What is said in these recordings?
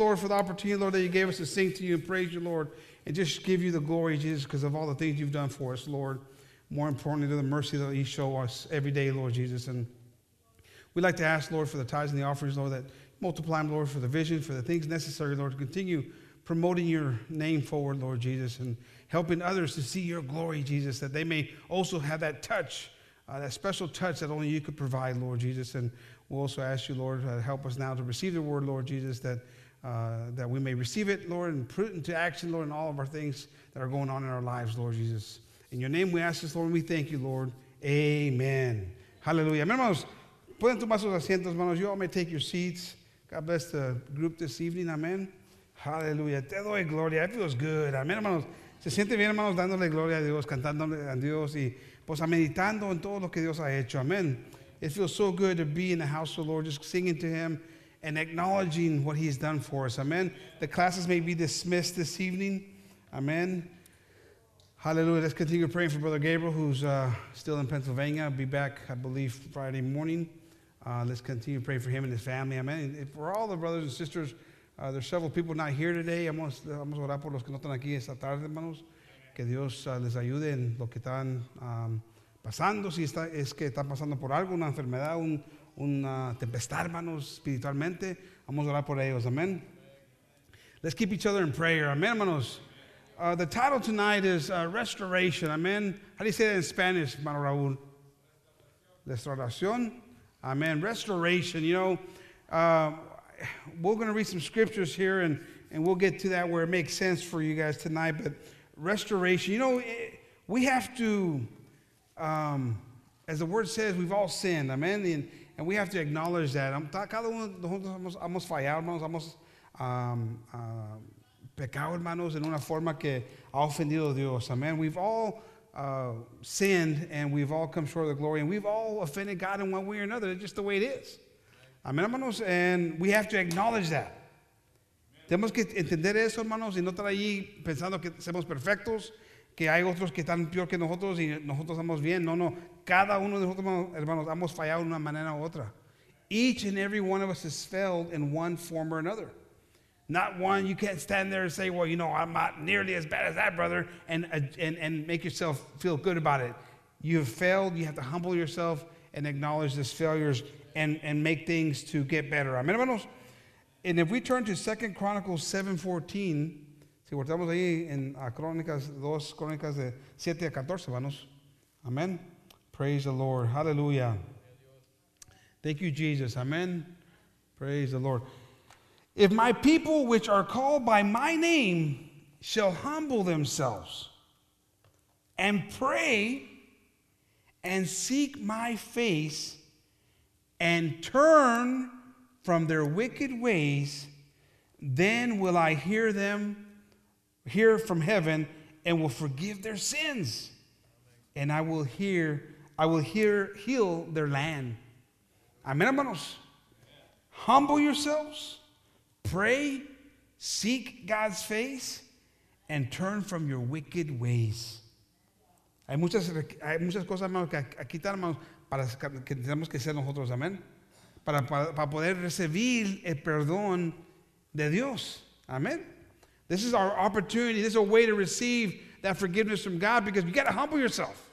Lord, for the opportunity, Lord, that you gave us to sing to you and praise you, Lord, and just give you the glory, Jesus, because of all the things you've done for us, Lord. More importantly, to the mercy that you show us every day, Lord Jesus. And we'd like to ask, Lord, for the tithes and the offerings, Lord, that multiply them, Lord, for the vision, for the things necessary, Lord, to continue promoting your name forward, Lord Jesus, and helping others to see your glory, Jesus, that they may also have that touch, uh, that special touch that only you could provide, Lord Jesus. And we'll also ask you, Lord, uh, help us now to receive the word, Lord Jesus, that, uh, that we may receive it, Lord, and put it into action, Lord, in all of our things that are going on in our lives, Lord Jesus. In your name we ask this, Lord, and we thank you, Lord. Amen. Hallelujah. Hermanos, pueden tomar sus asientos, hermanos. You all may take your seats. God bless the group this evening. Amen. Hallelujah. Te doy gloria. It feels good. Amén, hermanos. Se siente bien, hermanos, dándole gloria a Dios, cantándole a Dios y pues meditando en todo lo que Dios ha hecho. Amén. It feels so good to be in the house of the Lord, just singing to Him and acknowledging what He's done for us. Amen. The classes may be dismissed this evening. Amen. Hallelujah. Let's continue praying for Brother Gabriel, who's uh, still in Pennsylvania. I'll be back, I believe, Friday morning. Uh, let's continue to pray for him and his family. Amen. And for all the brothers and sisters, uh, there's several people not here today. Vamos, vamos a orar por los que no están aquí esta tarde, hermanos. Que Dios uh, les ayude en lo que están um, pasando. Si está, es que están pasando por algo, una enfermedad, un, una tempestad, hermanos, espiritualmente. Vamos a orar por ellos. Amén. Let's keep each other in prayer. Amén, hermanos. Uh, the title tonight is uh, Restoration. Amen. How do you say that in Spanish, hermano Raúl? Restauración. Amen. Restoration. You know, uh, we're going to read some scriptures here and, and we'll get to that where it makes sense for you guys tonight. But restoration, you know, it, we have to, um, as the word says, we've all sinned. Amen. And, and we have to acknowledge that. Cada uno de nosotros hemos fallado, hermanos, hemos um, uh, pecado, hermanos, en una forma que ha ofendido a Dios. Amen. We've all uh, sinned and we've all come short of the glory and we've all offended God in one way or another. It's just the way it is. Amén, hermanos. And we have to acknowledge that. Tenemos que entender eso, hermanos, y no estar ahí pensando que somos perfectos, que hay otros que están peor que nosotros y nosotros estamos bien. No, no. Cada uno de nosotros, hermanos, hemos fallado de una manera u otra. Each and every one of us has failed in one form or another. Not one, you can't stand there and say, well, you know, I'm not nearly as bad as that brother, and, uh, and, and make yourself feel good about it. You have failed. You have to humble yourself and acknowledge these failures and, and make things to get better. Amen, hermanos. And if we turn to Second Chronicles 7.14, si voltamos ahí en a Crónicas, dos Crónicas de 7 a 14, hermanos. Amen. Praise the Lord. Hallelujah. Thank you, Jesus. Amen. Praise the Lord. If my people, which are called by my name, shall humble themselves and pray and seek my face and turn from their wicked ways, then will I hear them, hear from heaven, and will forgive their sins. And I will hear, I will hear, heal their land. Amen, hermanos. Humble yourselves Pray, seek God's face, and turn from your wicked ways. Hay muchas, hay muchas cosas, hermanos, que aquí están, hermanos, para que tenemos que ser nosotros, amén. Para, para, para poder recibir el perdón de Dios. Amén. This is our opportunity. This is a way to receive that forgiveness from God because you got to humble yourself.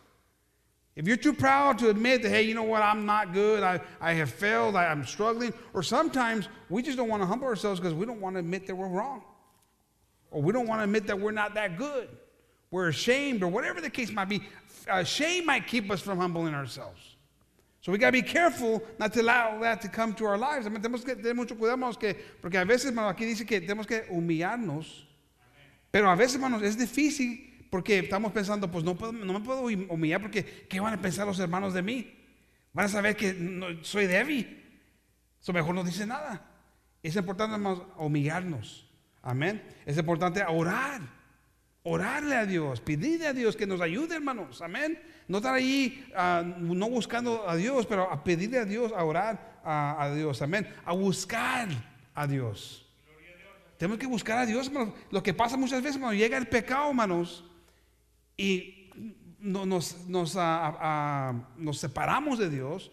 If you're too proud to admit that, hey, you know what, I'm not good, I, I have failed, I, am struggling, or sometimes we just don't want to humble ourselves because we don't want to admit that we're wrong. Or we don't want to admit that we're not that good. We're ashamed, or whatever the case might be. Uh, shame might keep us from humbling ourselves. So we got to be careful not to allow that to come to our lives. Tenemos que tener mucho cuidado, que, porque a veces, aquí dice que tenemos que humillarnos. Pero a veces, hermanos, es difícil porque estamos pensando, pues no, puedo, no me puedo humillar porque ¿qué van a pensar los hermanos de mí? Van a saber que soy débil. Eso mejor no dice nada. Es importante humillarnos. Amén. Es importante orar. Orarle a Dios, pedirle a Dios que nos ayude, hermanos. Amén. No estar ahí uh, no buscando a Dios, pero a pedirle a Dios, a orar a, a Dios. Amén. A buscar a Dios. Tenemos que buscar a Dios, hermanos. Lo que pasa muchas veces cuando llega el pecado, hermanos, y nos, nos, nos separamos de Dios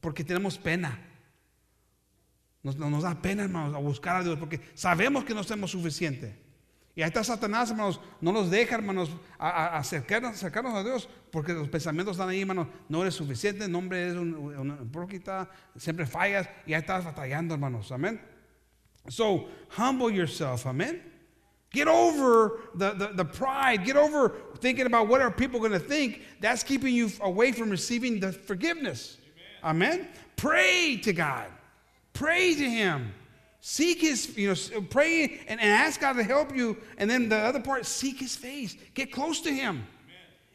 porque tenemos pena. Nos, nos da pena, hermanos, a buscar a Dios porque sabemos que no somos suficientes. Y ahí está Satanás, hermanos, no nos deja, hermanos, acercarnos, acercarnos, a Dios, porque los pensamientos están ahí, hermanos, no eres suficiente, no hombre eres un, un, siempre fallas, y ahí estás batallando, hermanos, amén. So, humble yourself, amén. Get over the, the, the, pride. Get over thinking about what are people going to think. That's keeping you away from receiving the forgiveness. Amen. Amen. Pray to God. Pray to Him. Seek His, you know, pray and, and ask God to help you. And then the other part, seek His face. Get close to Him.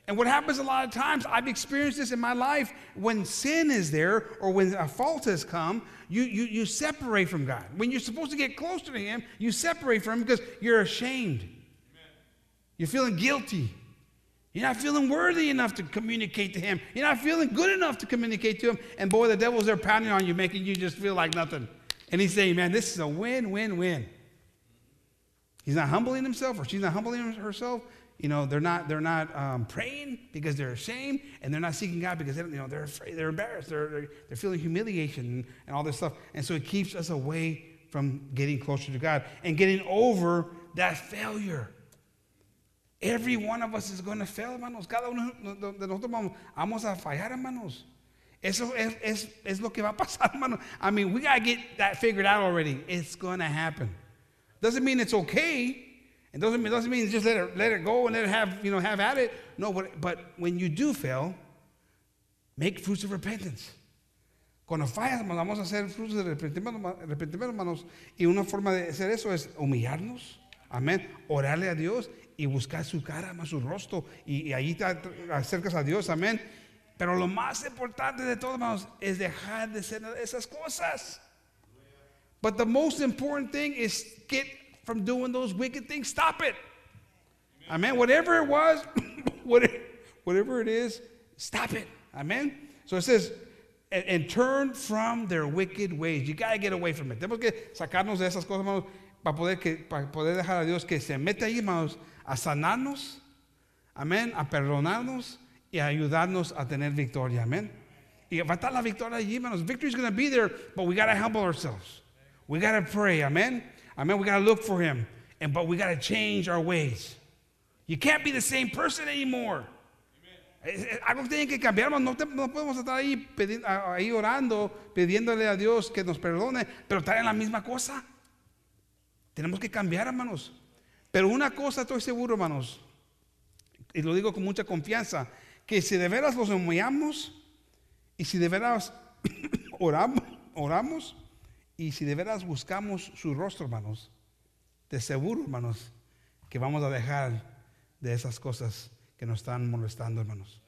And what happens a lot of times, I've experienced this in my life, when sin is there or when a fault has come, you, you, you separate from God. When you're supposed to get closer to Him, you separate from Him because you're ashamed. Amen. You're feeling guilty. You're not feeling worthy enough to communicate to Him. You're not feeling good enough to communicate to Him. And boy, the devil's there pounding on you, making you just feel like nothing. And He's saying, man, this is a win, win, win. He's not humbling himself or she's not humbling herself you know, they're not, they're not um, praying because they're ashamed, and they're not seeking God because they you know, they're afraid, they're embarrassed, they're, they're, they're feeling humiliation and, and all this stuff. And so it keeps us away from getting closer to God and getting over that failure. Every one of us is going to fail, hermanos. Cada uno de nosotros vamos, vamos a fallar, hermanos. Eso es, es, es lo que va a pasar, hermano. I mean, we got to get that figured out already. It's going to happen. Doesn't mean it's okay. It doesn't, it doesn't mean just let it, let it go and let it have, you know, have at it. No, but, but when you do fail, make fruits of repentance. Cuando fallas, vamos a hacer frutos de arrepentimiento, hermanos. Y una forma de hacer eso es humillarnos. Amén. Orarle a Dios y buscar su cara, su rostro. Y, y ahí te acercas a Dios. Amén. Pero lo más importante de todo, hermanos, es dejar de hacer esas cosas. But the most important thing is get from doing those wicked things, stop it. Amen. Whatever it was, whatever it is, stop it. Amen. So it says, and, and, turn from their wicked ways. You got to get away from it. Tenemos que sacarnos de esas cosas, hermanos, para poder, que, para poder dejar a Dios que se meta ahí, hermanos, a sanarnos, amén, a perdonarnos y a ayudarnos a tener victoria. Amén. Y va a estar la victoria allí, hermanos. Victory is going to be there, but we got to humble ourselves. We got to pray. Amen. Amen. We got to look for him. And but we got to change our ways. You can't be the same person anymore. Algo tiene que cambiar, no, no podemos estar ahí, ahí orando, pidiéndole a Dios que nos perdone, pero estar en la misma cosa. Tenemos que cambiar, hermanos. Pero una cosa estoy seguro, hermanos, y lo digo con mucha confianza, que si de veras los humillamos y si de veras oramos, oramos y si de veras buscamos su rostro, hermanos, de seguro, hermanos, que vamos a dejar de esas cosas que nos están molestando, hermanos.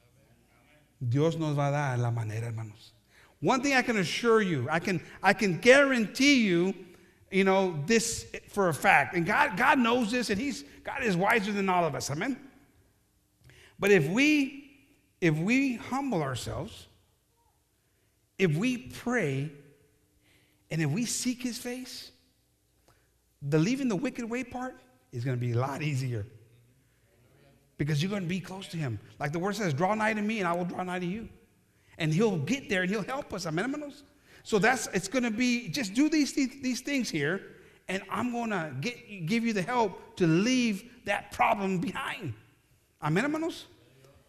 Dios nos va a dar la manera, hermanos. One thing I can assure you, I can, I can guarantee you, you know, this for a fact. And God, God knows this, and He's God is wiser than all of us. Amen. But if we if we humble ourselves, if we pray and if we seek his face, the leaving the wicked way part is going to be a lot easier. Because you're going to be close to him. Like the word says, draw nigh to me and I will draw nigh to you. And he'll get there and he'll help us. Amen, So that's, it's going to be, just do these, these things here and I'm going to get, give you the help to leave that problem behind. Amen, hermanos.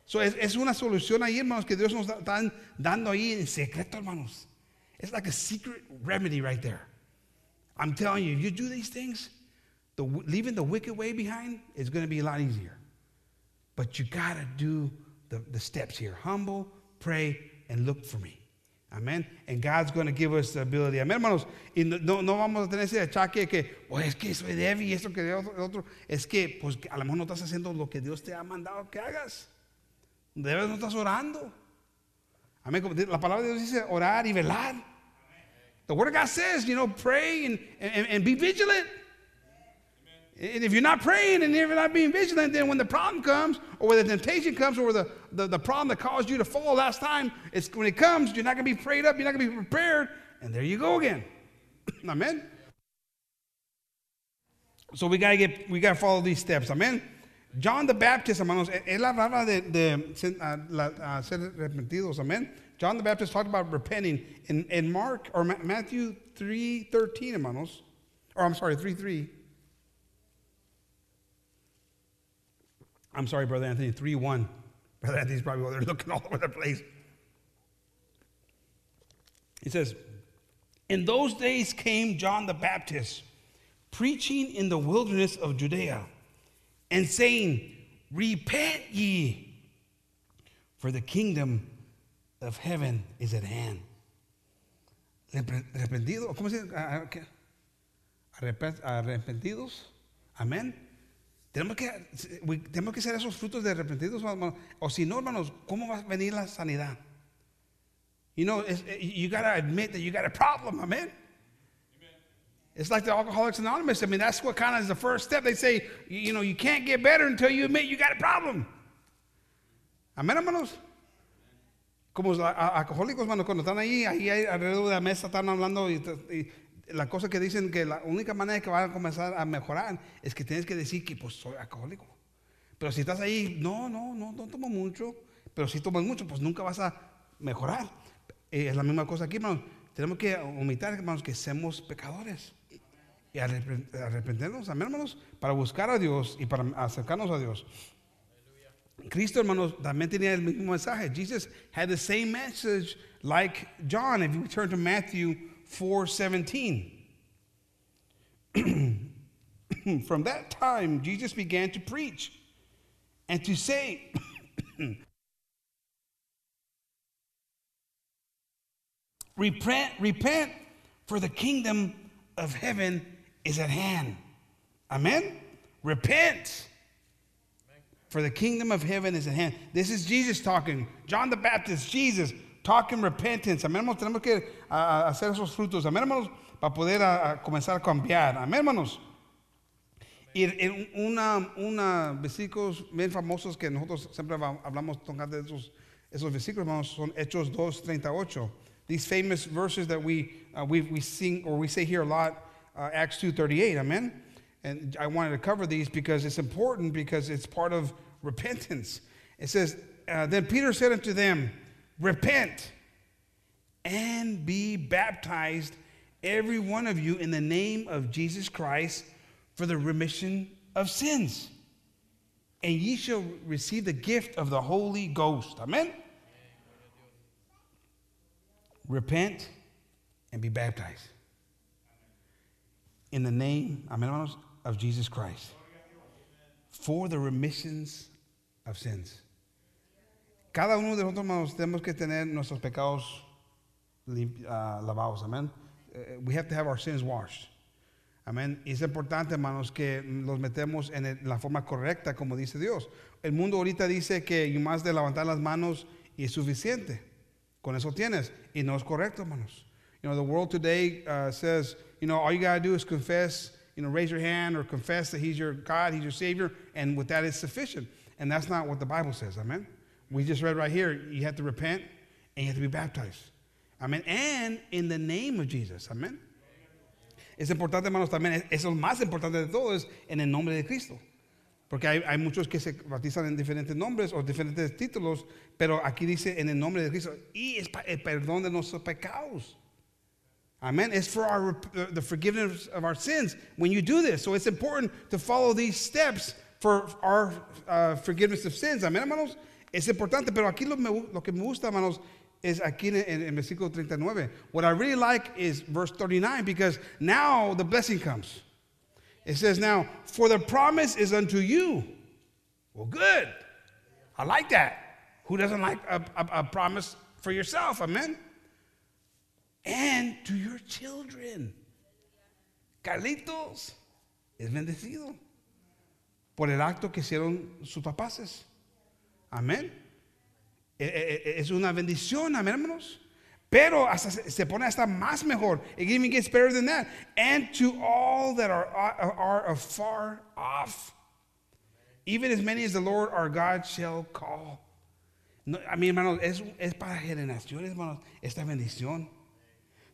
So es, es una solución ahí, hermanos, que Dios nos está dando ahí en secreto, hermanos. It's like a secret remedy right there. I'm telling you, if you do these things, the, leaving the wicked way behind is going to be a lot easier. But you got to do the, the steps here humble, pray, and look for me. Amén. And God's going to give us the ability. Amén, hermanos. Y no, no vamos a tener ese achaque que, pues es que soy débil y esto que otro, otro. Es que, pues a lo mejor no estás haciendo lo que Dios te ha mandado que hagas. Debes no estás orando. Amén. La palabra de Dios dice orar y velar. The Word of God says, you know, pray and, and, and be vigilant. And if you're not praying and you're not being vigilant, then when the problem comes, or when the temptation comes, or the, the, the problem that caused you to fall last time, it's when it comes, you're not going to be prayed up, you're not going to be prepared, and there you go again. Amen. So we gotta get, we gotta follow these steps. Amen. John the Baptist, hermanos, él hablaba de, de, de, ser arrepentidos, amén. John the Baptist talked about repenting in, in Mark or Ma- Matthew 3 13, hermanos. Or I'm sorry, 3 3. I'm sorry, Brother Anthony, 3 1. Brother Anthony's probably over there looking all over the place. He says, In those days came John the Baptist, preaching in the wilderness of Judea, and saying, Repent ye, for the kingdom of heaven is at hand. Arrepentido, ¿cómo se dice? Ah, ah, arrepentidos. Amén. Tenemos que, tenemos que ser esos frutos de arrepentidos, o si no, hermanos, ¿cómo va a venir la sanidad? You know, eh, you got to admit that you got a problem, amen? It's like the Alcoholics Anonymous. I mean, that's what kind of is the first step. They say, you know, you can't get better until you admit you got a problem. Amén, hermanos. Como los alcohólicos, hermanos, cuando están ahí, ahí alrededor de la mesa están hablando y, y la cosa que dicen que la única manera que van a comenzar a mejorar es que tienes que decir que pues soy alcohólico. Pero si estás ahí, no, no, no, no tomo mucho. Pero si tomas mucho, pues nunca vas a mejorar. Eh, es la misma cosa aquí, hermanos. Tenemos que omitar, hermanos, que somos pecadores. Y arrepentirnos, amén, hermanos, para buscar a Dios y para acercarnos a Dios. Cristo, hermanos, también tenía el mismo mensaje. Jesus had the same message like John. If you turn to Matthew 4:17. From that time, Jesus began to preach and to say, Repent, repent, for the kingdom of heaven is at hand. Amen? Repent, for the kingdom of heaven is at hand. This is Jesus talking. John the Baptist, Jesus, talking repentance. Amén, hermanos. Tenemos que uh, hacer esos frutos. Amén, hermanos, para poder uh, comenzar a cambiar. Amén, hermanos. Y en una, una versículos bien famosos que nosotros siempre hablamos tocando de esos, esos versículos, hermanos, son Hechos 2, 38. These famous verses that we, uh, we, we sing or we say here a lot, uh, Acts 2.38, amen? And I wanted to cover these because it's important because it's part of repentance. It says, uh, Then Peter said unto them, Repent and be baptized, every one of you, in the name of Jesus Christ for the remission of sins. And ye shall receive the gift of the Holy Ghost. Amen? Repent and be baptized. In the name, hermanos, of Jesus Christ. For the remissions of sins. Cada uno de nosotros, hermanos, tenemos que tener nuestros pecados uh, lavados. Amén. Uh, we have to have our sins washed. Amén. Y es importante, hermanos, que los metemos en el, la forma correcta, como dice Dios. El mundo ahorita dice que más de levantar las manos y es suficiente. Con eso tienes. Y no es correcto, hermanos. You know, the world today uh, says, you know, all you got to do is confess, you know, raise your hand or confess that He's your God, He's your Savior, and with that is sufficient. And that's not what the Bible says. Amen. We just read right here, you have to repent and you have to be baptized. Amen. And in the name of Jesus. Amen. Es importante, hermanos, también, es lo más importante de todo es en el nombre de Cristo. Porque hay, hay, muchos que se bautizan en diferentes nombres o diferentes títulos, pero aquí dice en el nombre de Cristo y es el perdón de nuestros pecados. Amen. It's for our, the forgiveness of our sins when you do this. So it's important to follow these steps for our uh, forgiveness of sins. Amen, hermanos. Es importante, pero aquí lo, lo que me gusta, hermanos, es aquí en, en versículo 39. What I really like is verse 39 because now the blessing comes. It says, Now, for the promise is unto you. Well, good. I like that. Who doesn't like a, a, a promise for yourself? Amen. And to your children. Carlitos es bendecido por el acto que hicieron sus papás. Amén. Es una bendición, amén, hermanos. Pero hasta se pone hasta más mejor. It even gets better than that. And to all that are, are afar off, even as many as the Lord our God shall call. No, a mí, hermanos, es, es para generaciones, hermanos, esta bendición.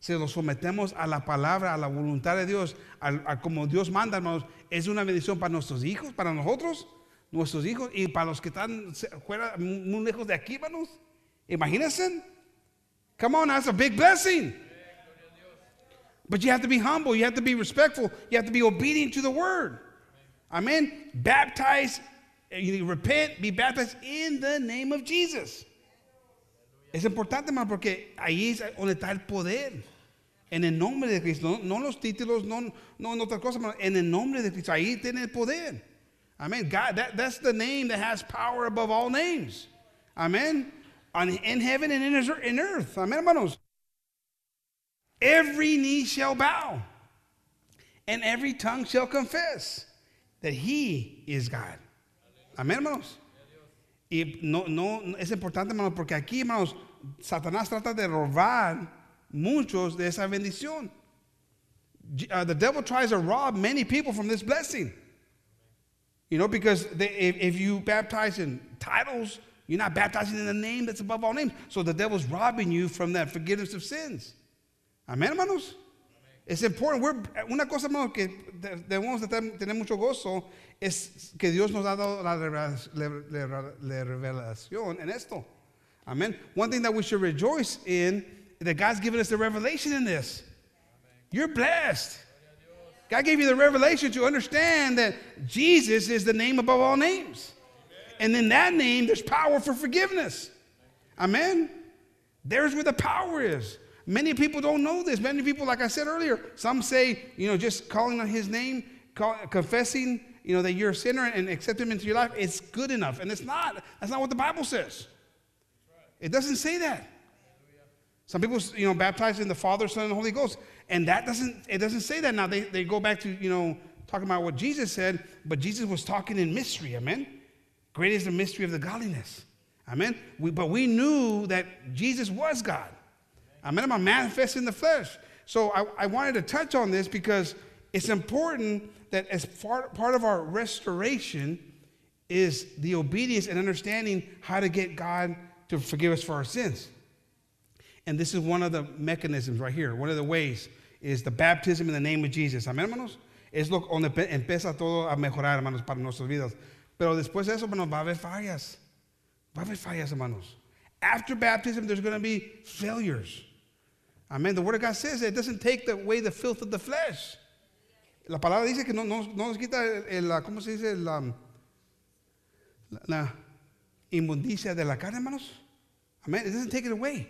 Se lo sometemos a la palabra, a la voluntad de Dios, a, como Dios manda, hermanos. Es una bendición para nuestros hijos, para nosotros nuestros hijos y para los que están fuera, muy lejos de aquí, hermanos. Imagínense. Come on, that's a big blessing. But you have to be humble. You have to be respectful. You have to be obedient to the word. Amen. Baptize, you repent, be baptized in the name of Jesus. Es importante, hermano, porque ahí es donde está el poder. En el nombre de Cristo, no, no los títulos, no, no en otras cosas, hermano, en el nombre de Cristo, ahí tiene el poder. Amen. God, that, that's the name that has power above all names. Amen. On, in heaven and in, in earth. Amen, hermanos. Every knee shall bow, and every tongue shall confess that He is God. Amén, hermanos. Y no, no, es importante, hermanos, porque aquí, hermanos, Satanás trata de robar muchos de esa bendición. Uh, the devil tries to rob many people from this blessing. You know, because they, if, if you baptize in titles, you're not baptizing in the name that's above all names. So the devil's robbing you from that forgiveness of sins. Amén, hermanos. We're, una cosa, hermanos, que debemos tener mucho gozo es que Dios nos ha dado la revelación en esto. Amen. One thing that we should rejoice in that God's given us the revelation in this. You're blessed. God gave you the revelation to understand that Jesus is the name above all names. And in that name, there's power for forgiveness. Amen. There's where the power is. Many people don't know this. Many people, like I said earlier, some say, you know, just calling on his name, call, confessing, you know, that you're a sinner and accept him into your life, it's good enough. And it's not. That's not what the Bible says. It doesn't say that. Some people, you know, baptize in the Father, Son, and Holy Ghost. And that doesn't, it doesn't say that. Now they, they go back to, you know, talking about what Jesus said, but Jesus was talking in mystery, amen? Great is the mystery of the godliness. Amen. We, but we knew that Jesus was God. Amen. I'm manifest in the flesh. So I, I wanted to touch on this because it's important that as part, part of our restoration is the obedience and understanding how to get God to forgive us for our sins. And this is one of the mechanisms right here. One of the ways is the baptism in the name of Jesus. Amén, hermanos. Es lo donde empieza todo a mejorar, hermanos, para nuestras vidas. Pero después de eso, hermanos, va a haber fallas. Va a haber fallas, hermanos. After baptism, there's going to be failures. Amen. The Word of God says it doesn't take away the filth of the flesh. La palabra dice que no, no, no nos quita el, la, ¿cómo se dice? Um, la, la, inmundicia de la carne, hermanos. Amén. It doesn't take it away.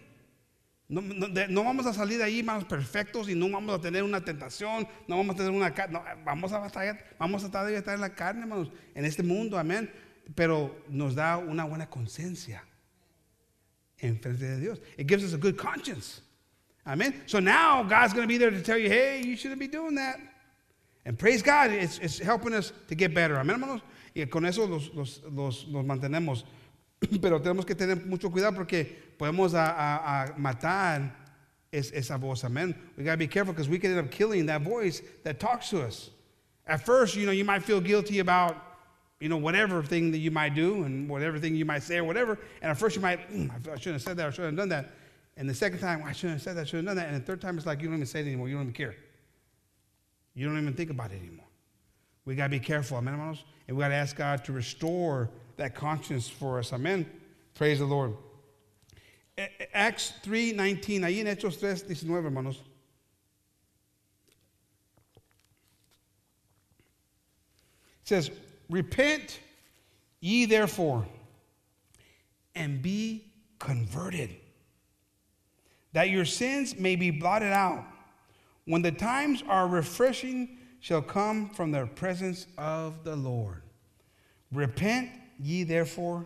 No, vamos a salir de ahí, hermanos, perfectos y no vamos a tener una tentación, no vamos a tener una no, vamos a batallar, vamos a estar, estar en la carne, hermanos, en este mundo, amén. Pero nos da una buena conciencia en frente de Dios. It gives us a good conscience. Amen. So now God's going to be there to tell you, hey, you shouldn't be doing that. And praise God, it's, helping us to get better. Amén, hermanos. Y con eso los mantenemos. Pero tenemos que tener mucho cuidado porque podemos a, a, a matar es, esa voz. Amén. We got to be careful because we can end up killing that voice that talks to us. At first, you know, you might feel guilty about, you know, whatever thing that you might do and whatever thing you might say or whatever. And at first, you might, mm, I shouldn't have said that I shouldn't have done that. And the second time, I shouldn't have said that, I shouldn't have done that. And the third time, it's like you don't even say it anymore. You don't even care. You don't even think about it anymore. We got to be careful, amen, hermanos? And we got to ask God to restore that conscience for us, amen? Praise the Lord. Acts 3.19, ahí en Hechos 3.19, hermanos. It says, Repent ye therefore, and be converted that your sins may be blotted out, when the times are refreshing shall come from the presence of the Lord. Repent ye therefore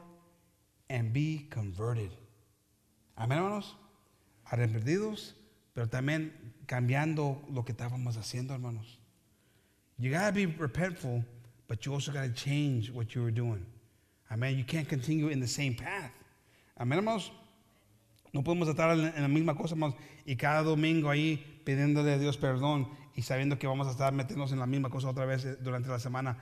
and be converted. Amén, hermanos. Arrepentidos, pero también cambiando lo que estábamos haciendo, hermanos. You got to be repentful, but you also got to change what you were doing. Amen. You can't continue in the same path. Amén, hermanos. No podemos estar en la misma cosa y cada domingo ahí pidiéndole a Dios perdón y sabiendo que vamos a estar metiéndonos en la misma cosa otra vez eh, durante la semana.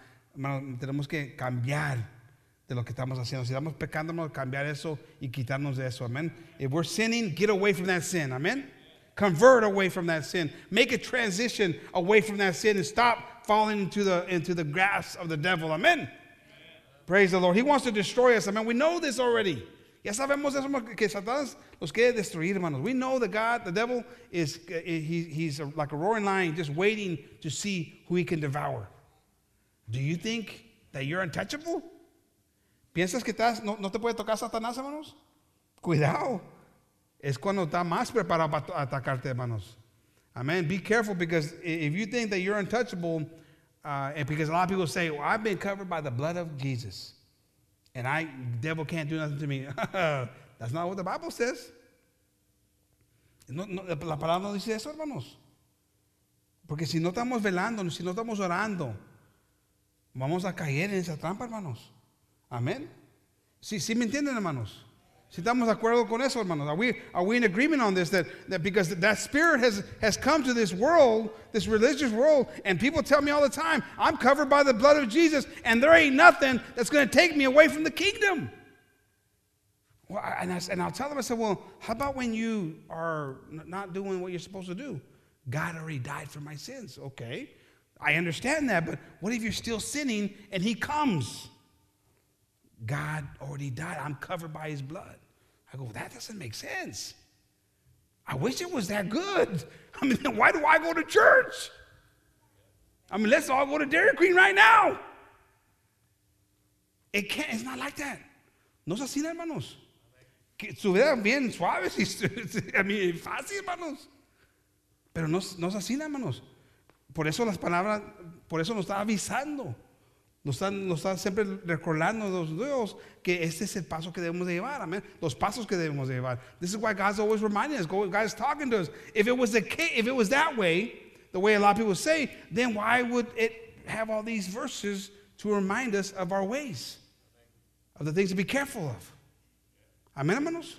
tenemos que cambiar de lo que estamos haciendo. Si estamos pecando, cambiar eso y quitarnos de eso. Amén. If we're sinning, get away from that sin. Amén. Convert away from that sin. Make a transition away from that sin and stop falling into the, into the grasp of the devil. Amen. Praise the Lord. He wants to destroy us. Amen. We know this already. Ya sabemos eso, que Satanás los quiere destruir, hermanos. We know that God, the devil, is eh, he, he's like a roaring lion just waiting to see who he can devour. Do you think that you're untouchable? ¿Piensas que no, no te puede tocar Satanás, hermanos? Cuidado. Es cuando está más preparado para atacarte, hermanos. Amen. Be careful because if you think that you're untouchable, uh, and because a lot of people say, I've been covered by the blood of Jesus, and I devil can't do nothing to me. That's not what the Bible says. No, no, la palabra no dice eso, hermanos. Porque si no estamos velando, si no estamos orando, vamos a caer en esa trampa, hermanos. Amén. Sí, sí me entienden, hermanos. Si estamos de acuerdo con eso, hermanos. Are we, are we in agreement on this? That, that because that spirit has, has come to this world, this religious world, and people tell me all the time, I'm covered by the blood of Jesus, and there ain't nothing that's going to take me away from the kingdom. Well, and, I, and I'll tell them, I said, well, how about when you are not doing what you're supposed to do? God already died for my sins. Okay, I understand that, but what if you're still sinning and He comes? God already died. I'm covered by His blood. I go, that doesn't make sense. I wish it was that good. I mean, why do I go to church? I mean, let's all go to Dairy Queen right now. It can't, it's not like that. No es así, hermanos. Que bien suaves y, a mí, fácil, hermanos. Pero no, no es así, hermanos. Por eso las palabras, por eso nos está avisando. Nos están, nos están siempre recordando Dios que este es el paso que debemos de llevar, amén. Los pasos que debemos de llevar. This is why God's always reminding us. God's talking to us. If it was the case, if it was that way, the way a lot of people say, then why would it have all these verses to remind us of our ways, of the things to be careful of? Amen, hermanos.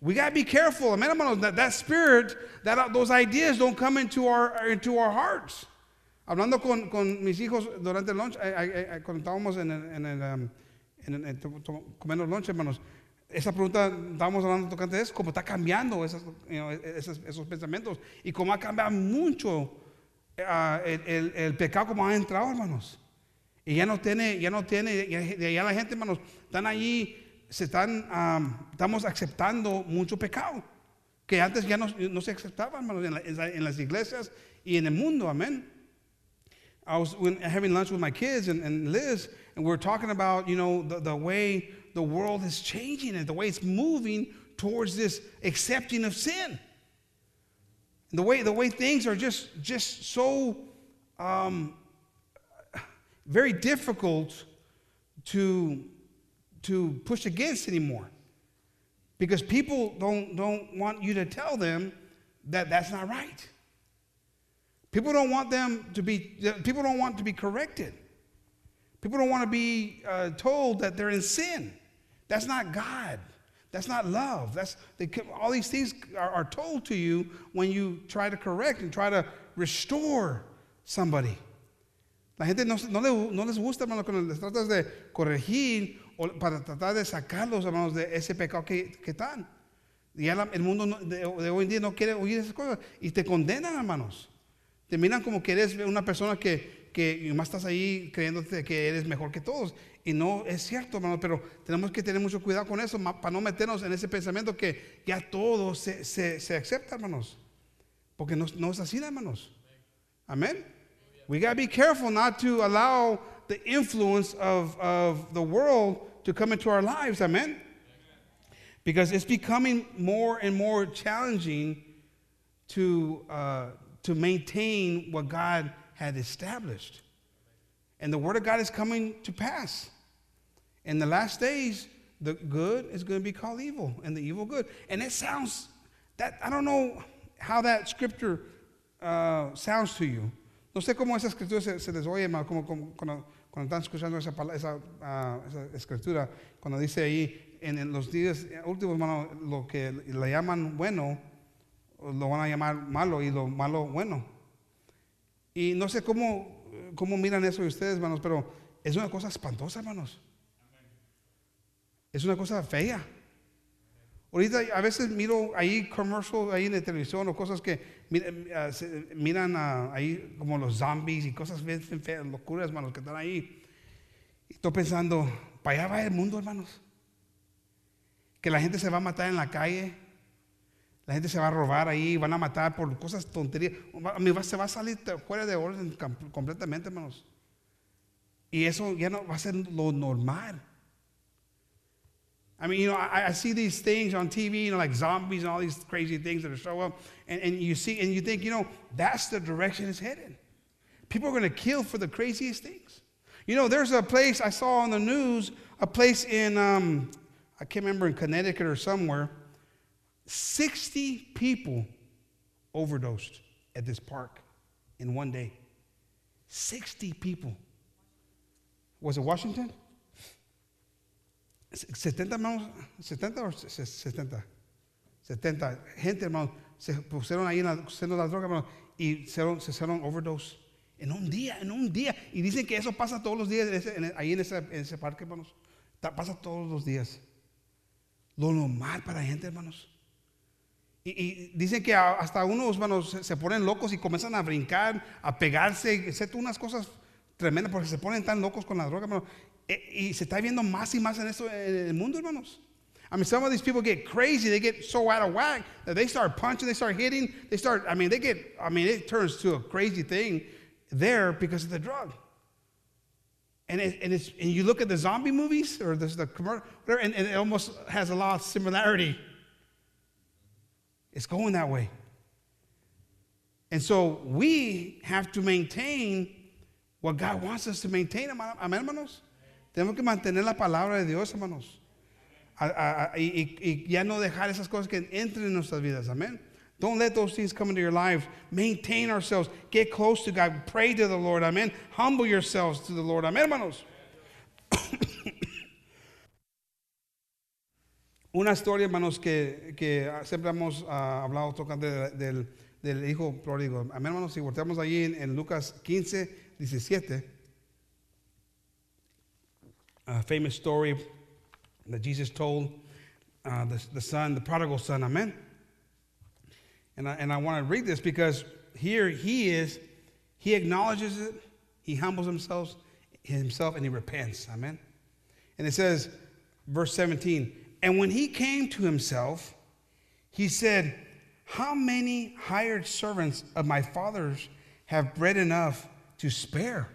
We got to be careful, amen, hermanos. That that spirit, that those ideas don't come into our into our hearts. Hablando con, con, mis hijos durante el lunch, cuando estábamos en el, en el, um, en el comiendo lunch, hermanos, esa pregunta, estábamos hablando tocante eso, cómo está cambiando esas, esos, esos, pensamientos y cómo ha cambiado mucho uh, el, el, el, pecado, como ha entrado, hermanos. Y ya no tiene, ya no tiene, ya, ya la gente, hermanos, están allí, se están, um, estamos aceptando mucho pecado, que antes ya no, no se aceptaba, hermanos, en, la, en las iglesias y en el mundo, amén. I was when, having lunch with my kids and, and Liz, and we are talking about, you know, the, the way the world is changing and the way it's moving towards this accepting of sin. The way, the way things are just, just so um, very difficult to, to push against anymore. Because people don't, don't want you to tell them that that's not right. People don't want them to be, people don't want to be corrected. People don't want to be uh, told that they're in sin. That's not God. That's not love. That's they, all these things are, are, told to you when you try to correct and try to restore somebody. La gente no, no, le, no les gusta, hermano, cuando les tratas de corregir o para tratar de sacarlos, hermanos, de ese pecado que, que están. Y el mundo de, de hoy en día no quiere oír esas cosas y te condenan, hermanos. Te miran como que eres una persona que, que más estás ahí creyéndote que eres mejor que todos. Y no es cierto, hermano, pero tenemos que tener mucho cuidado con eso para no meternos en ese pensamiento que ya todo se, se, se acepta, hermanos. Porque no, no es así, hermanos. Amén. We got to be careful not to allow the influence of, of the world to come into our lives. Amen. Because it's becoming more and more challenging to. Uh, to maintain what God had established. And the Word of God is coming to pass. In the last days, the good is going to be called evil, and the evil good. And it sounds that I don't know how that scripture uh, sounds to you. No sé cómo esa escritura se, se les oye, como, como, cuando, cuando, están escuchando esa, esa, uh, esa, escritura, cuando dice ahí, en, en los días últimos, hermano, lo que le llaman bueno, lo van a llamar malo y lo malo bueno. Y no sé cómo, cómo miran eso ustedes, hermanos, pero es una cosa espantosa, hermanos. Es una cosa fea. Ahorita a veces miro ahí commercials ahí en la televisión o cosas que eh, miran ahí como los zombies y cosas feas, locuras, hermanos, que están ahí. Y estoy pensando, para allá va el mundo, hermanos. que la gente se va a matar en la calle, la gente se va a robar ahí, van a matar por cosas tonterías. Se va a salir fuera de orden completamente, hermanos. Y eso ya no va a ser lo normal. I mean, you know, I, I, see these things on TV, you know, like zombies and all these crazy things that are show up, and, and you see, and you think, you know, that's the direction it's headed. People are going to kill for the craziest things. You know, there's a place I saw on the news, a place in, um, I can't remember, in Connecticut or somewhere, 60 people overdosed at this park in one day. 60 people. Was it Washington? 70 hermanos, 70 o 70, 70 gente, hermanos, se pusieron ahí en la, droga, hermanos, y se, hicieron overdose. En un día, en un día. Y dicen que eso pasa todos los días ahí en ese, parque, hermanos. Pasa todos los días. Lo normal para gente, hermanos. Y, y, dicen que hasta unos hermanos se, ponen locos y comienzan a brincar, a pegarse, unas cosas tremendas porque se ponen tan locos con la droga, hermanos. Y se está viendo más y más en en el mundo, hermanos. I mean, some of these people get crazy. They get so out of whack that they start punching, they start hitting, they start, I mean, they get, I mean, it turns to a crazy thing there because of the drug. And, it, and, it's, and you look at the zombie movies or the, the commercial, and, and it almost has a lot of similarity. It's going that way. And so we have to maintain what God wants us to maintain, amen, hermanos. Tenemos que mantener la palabra de Dios, hermanos. Y, ya no dejar esas cosas que entren en nuestras vidas. Amén. Don't let those things come into your lives. Maintain ourselves. Get close to God. Pray to the Lord. Amen. Humble yourselves to the Lord. Amén, hermanos. Una historia, hermanos, que, que siempre hemos uh, hablado tocando del, del, hijo pródigo. Amén, hermanos. Si volteamos allí en, en Lucas 15, 17 a famous story that Jesus told uh, the, the son, the prodigal son. Amen. And I, and I want to read this because here he is, he acknowledges it, he humbles himself, himself, and he repents. Amen. And it says, verse 17, and when he came to himself, he said, How many hired servants of my father's have bread enough to spare?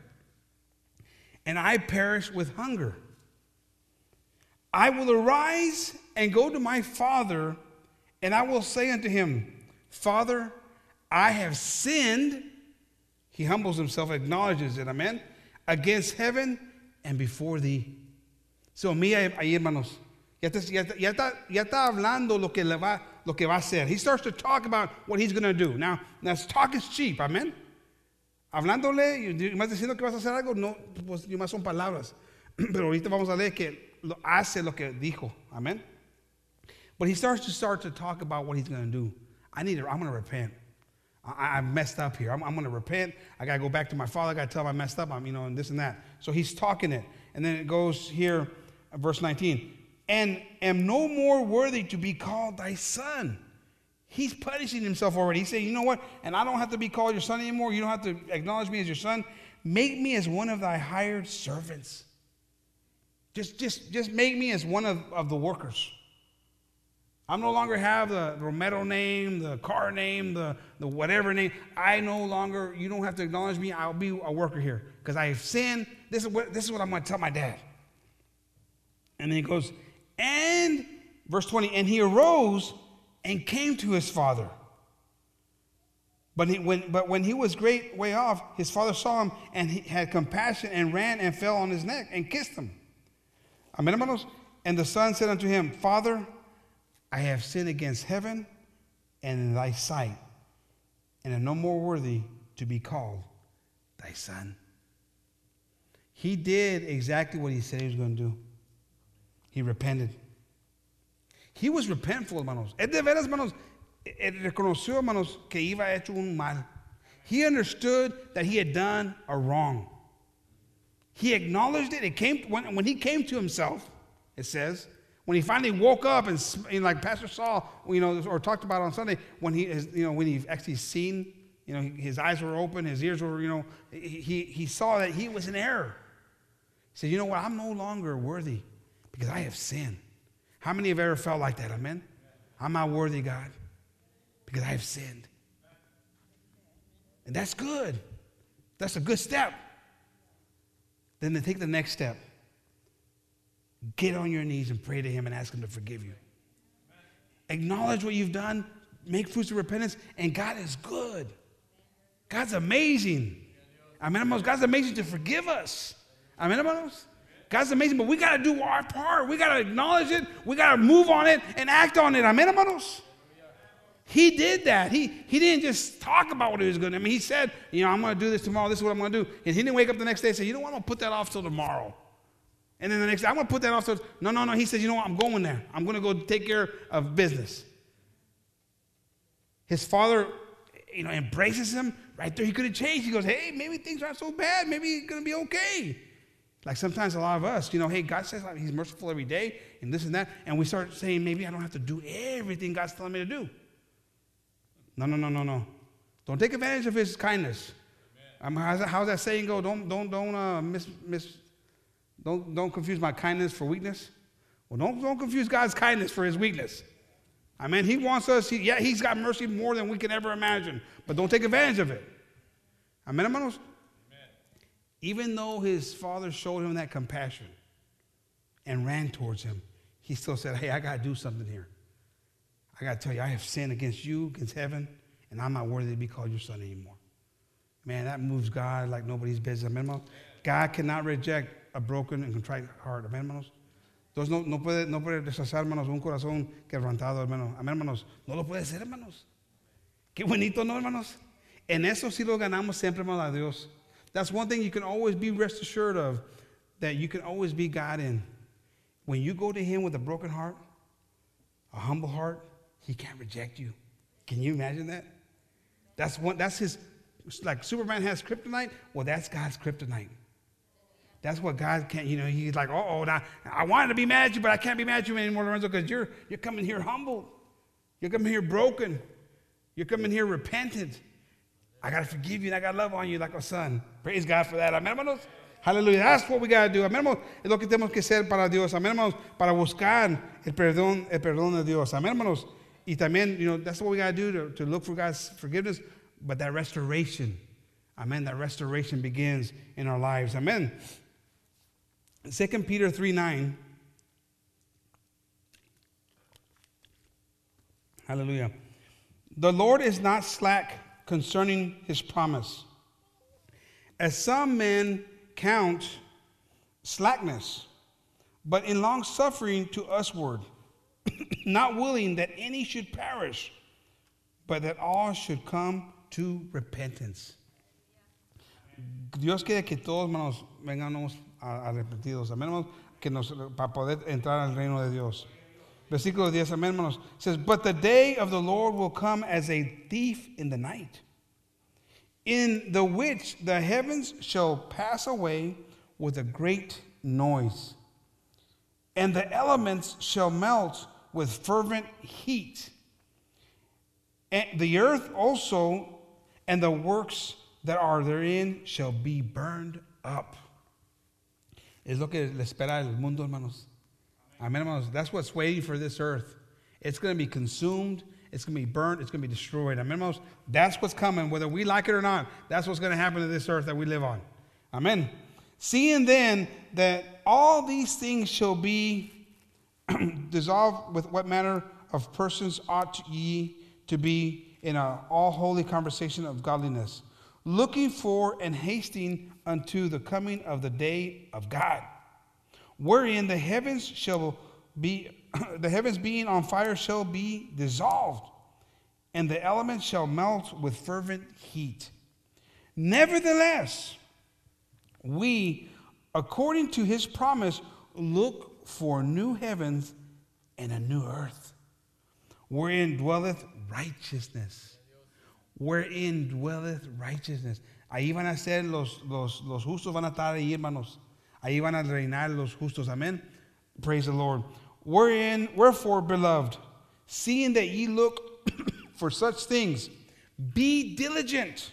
and I perish with hunger. I will arise and go to my father, and I will say unto him, Father, I have sinned. He humbles himself, acknowledges it, amen, against heaven and before thee. So, mía, ahí hermanos, ya está, ya, está, ya, está, hablando lo que, le va, lo que va a hacer. He starts to talk about what he's going to do. Now, now, talk is cheap, amen. hablándole más diciendo que vas a hacer algo, no, pues más son palabras. Pero ahorita vamos a leer que lo hace lo que dijo. Amén. But he starts to start to talk about what he's going to do. I need to, I'm going to repent. I, I messed up here. I'm, I'm going to repent. I got to go back to my father. I got to tell him I messed up. I'm, you know, and this and that. So he's talking it. And then it goes here, verse 19. And am no more worthy to be called thy son. He's punishing himself already. He's saying, you know what? And I don't have to be called your son anymore. You don't have to acknowledge me as your son. Make me as one of thy hired servants. Just, just, just make me as one of, of the workers. I no longer have the Romero name, the car name, the, the whatever name. I no longer, you don't have to acknowledge me. I'll be a worker here because I have sinned. This is what, this is what I'm going to tell my dad. And then he goes, and verse 20, and he arose and came to his father. But, he, when, but when he was great way off, his father saw him and he had compassion and ran and fell on his neck and kissed him. Amen, hermanos. And the son said unto him, Father, I have sinned against heaven and in thy sight, and am no more worthy to be called thy son. He did exactly what he said he was going to do. He repented. He was repentful, hermanos. Es de veras, hermanos, él reconoció, hermanos, que iba hecho un mal. He understood that he had done a wrong. He acknowledged it. It came when, when he came to himself, it says, when he finally woke up and, and like Pastor Saul, you know, or talked about on Sunday, when he, is, you know, when he actually seen, you know, his eyes were open, his ears were, you know, he, he saw that he was in error. He said, you know what, I'm no longer worthy because I have sinned. How many have ever felt like that? Amen. I'm not worthy, God, because I have sinned. And that's good. That's a good step. Then to take the next step. Get on your knees and pray to Him and ask Him to forgive you. Acknowledge what you've done, make fruits of repentance, and God is good. God's amazing. Amen, hermanos. God's amazing to forgive us. Amen, hermanos. God's amazing, but we got to do our part. We got to acknowledge it. We got to move on it and act on it. Amen, hermanos. He did that. He, he didn't just talk about what he was going to do. I mean, he said, you know, I'm going to do this tomorrow. This is what I'm going to do. And he didn't wake up the next day and say, you know what, I'm going to put that off till tomorrow. And then the next day, I'm going to put that off till, no, no, no. He says, you know what, I'm going there. I'm going to go take care of business. His father, you know, embraces him right there. He could have changed. He goes, hey, maybe things aren't so bad. Maybe it's going to be okay. Like sometimes a lot of us, you know, hey, God says He's merciful every day and this and that. And we start saying, maybe I don't have to do everything God's telling me to do. No, no, no, no, no. Don't take advantage of His kindness. Um, how's, that, how's, that, saying go? Don't, don't, don't uh, miss, miss, don't, don't confuse my kindness for weakness. Well, don't, don't confuse God's kindness for His weakness. I mean, He wants us. He, yeah, He's got mercy more than we can ever imagine, but don't take advantage of it. I mean, I'm hermanos. Even though his father showed him that compassion and ran towards him, he still said, Hey, I got to do something here. I got to tell you, I have sinned against you, against heaven, and I'm not worthy to be called your son anymore. Man, that moves God like nobody's business. Amen, God cannot reject a broken and contrite heart. Amen, hermanos. Entonces no, no, puede, no puede rechazar, hermanos, un corazón quebrantado, hermanos. Amén, hermanos. No lo puede ser, hermanos. Qué bonito, ¿no, hermanos? En eso sí lo ganamos siempre, hermanos, a Dios. That's one thing you can always be rest assured of that you can always be God in. When you go to Him with a broken heart, a humble heart, He can't reject you. Can you imagine that? That's one. That's His. Like Superman has kryptonite. Well, that's God's kryptonite. That's what God can't. You know, He's like, oh, oh, now I wanted to be mad at you, but I can't be mad at you anymore, Lorenzo, because you're you're coming here humbled. You're coming here broken. You're coming here repentant. I got to forgive you and I got to love on you like a son. Praise God for that. Amén, hermanos. Hallelujah. That's what we got to do. Amén, hermanos. Es lo que tenemos que hacer para Dios. Amén, hermanos. Para buscar el perdón, el perdón de Dios. Amén, hermanos. Y también, you know, that's what we got to do to, to look for God's forgiveness. But that restoration, amen, that restoration begins in our lives. Amen. 2 Peter 3 9. Hallelujah. The Lord is not slack concerning his promise. As some men count slackness, but in long suffering to usward, not willing that any should perish, but that all should come to repentance. Dios quiere que todos, hermanos, vengamos arrepentidos, amén, que nos, para poder entrar al reino de Dios. Versículo 10, amén, hermanos. says, But the day of the Lord will come as a thief in the night, in the which the heavens shall pass away with a great noise, and the elements shall melt with fervent heat. And the earth also and the works that are therein shall be burned up. Es lo que le espera el mundo, hermanos. Amen, hermanos. That's what's waiting for this earth. It's going to be consumed. It's going to be burnt. It's going to be destroyed. Amen, hermanos. That's what's coming, whether we like it or not. That's what's going to happen to this earth that we live on. Amen. Seeing then that all these things shall be dissolved with what manner of persons ought ye to be in a all holy conversation of godliness, looking for and hasting unto the coming of the day of God wherein the heavens shall be the heavens being on fire shall be dissolved and the elements shall melt with fervent heat. Nevertheless we according to his promise look for new heavens and a new earth wherein dwelleth righteousness. Wherein dwelleth righteousness. Ahí van a ser los, los, los justos van a estar ahí hermanos Ahí van a reinar los justos. Amén. Praise the Lord. Wherein, wherefore, beloved, seeing that ye look for such things, be diligent,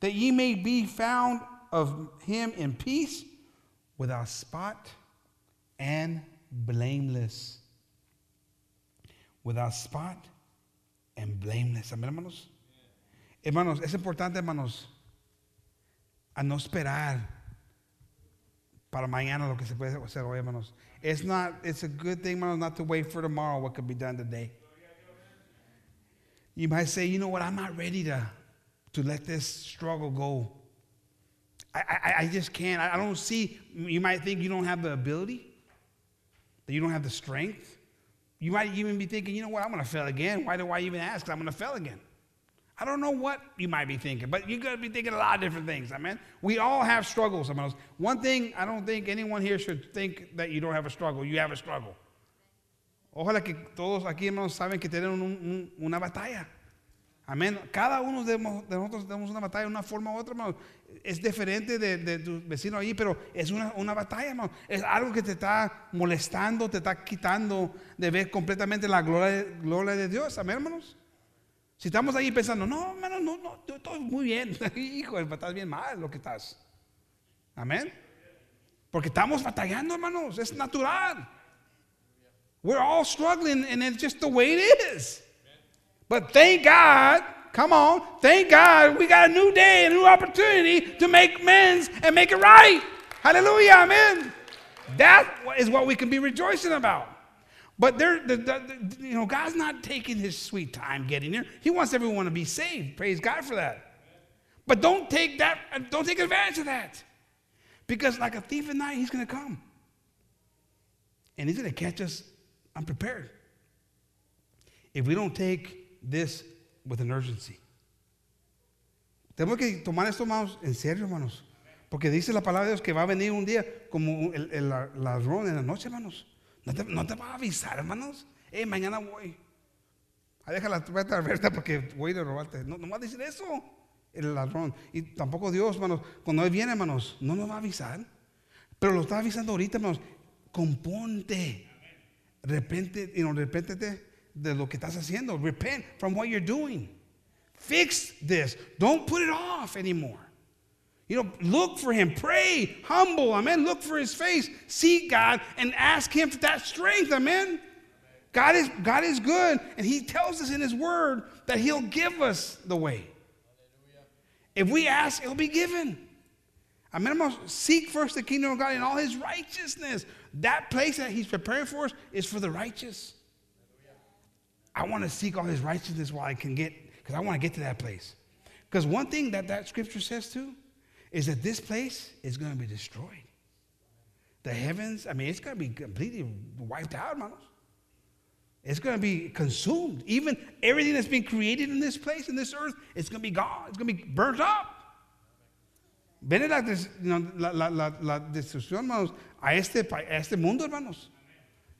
that ye may be found of him in peace, without spot and blameless. without spot and blameless. Amén, hermanos. Hermanos, es importante, hermanos, a no esperar para mañana lo que se puede hacer hoy, hermanos. It's not, it's a good thing, hermanos, not to wait for tomorrow what could be done today. You might say, you know what, I'm not ready to, to let this struggle go. I, I, I just can't. I don't see, you might think you don't have the ability, that you don't have the strength. You might even be thinking, you know what, I'm going to fail again. Why do I even ask? I'm going to fail again. I don't know what you might be thinking, but going to be thinking a lot of different things. I mean, we all have struggles. I mean, one thing, I don't think anyone here should think that you don't have a struggle. You have a struggle. Ojalá que todos aquí, hermanos, saben que tienen un, un, una batalla. Amén. Cada uno de, nosotros tenemos una batalla de una forma u otra, hermano. Es diferente de, tu vecino ahí, pero es una, una batalla, hermano. Es algo que te está molestando, te está quitando de ver completamente la gloria, gloria de Dios. Amén, hermanos. Si estamos ahí pensando, no, hermano, no, no, todo muy bien. Hijo, estás bien mal lo que estás. Amén. Porque estamos batallando, hermanos. Es natural. We're all struggling, and it's just the way it is. But thank God, come on, thank God we got a new day, a new opportunity to make amends and make it right. Hallelujah, amen. That is what we can be rejoicing about. But there, the, the, you know, God's not taking his sweet time getting there. He wants everyone to be saved. Praise God for that. But don't take that, don't take advantage of that. Because like a thief at night, he's going to come. And he's going to catch us unprepared. If we don't take this with an urgency. Tenemos que tomar esto, hermanos, en serio, hermanos. Porque dice la palabra de Dios que va a venir un día como el, el, el ladrón en la noche, hermanos. No te, no te va a avisar, hermanos. Eh, mañana voy. Ah, deja la puerta porque voy a robarte. No, no va a decir eso el ladrón. Y tampoco Dios, hermanos. Cuando Él viene, hermanos, no nos va a avisar. Pero lo está avisando ahorita, hermanos. Componte. Repente, you know, repéntete de lo que estás haciendo. Repent from what you're doing. Fix this. Don't put it off anymore. You know, look for him, pray, humble, amen. Look for his face, seek God, and ask him for that strength, amen. God is, God is good, and he tells us in his word that he'll give us the way. If we ask, it'll be given. Amen. Seek first the kingdom of God and all his righteousness. That place that he's preparing for us is for the righteous. I want to seek all his righteousness while I can get, because I want to get to that place. Because one thing that that scripture says too is that this place is going to be destroyed. The heavens, I mean, it's going to be completely wiped out, hermanos. It's going to be consumed. Even everything that's been created in this place, in this earth, it's going to be gone. It's going to be burnt up. La, la, la, la, la destrucción, hermanos, a este, a este mundo, hermanos.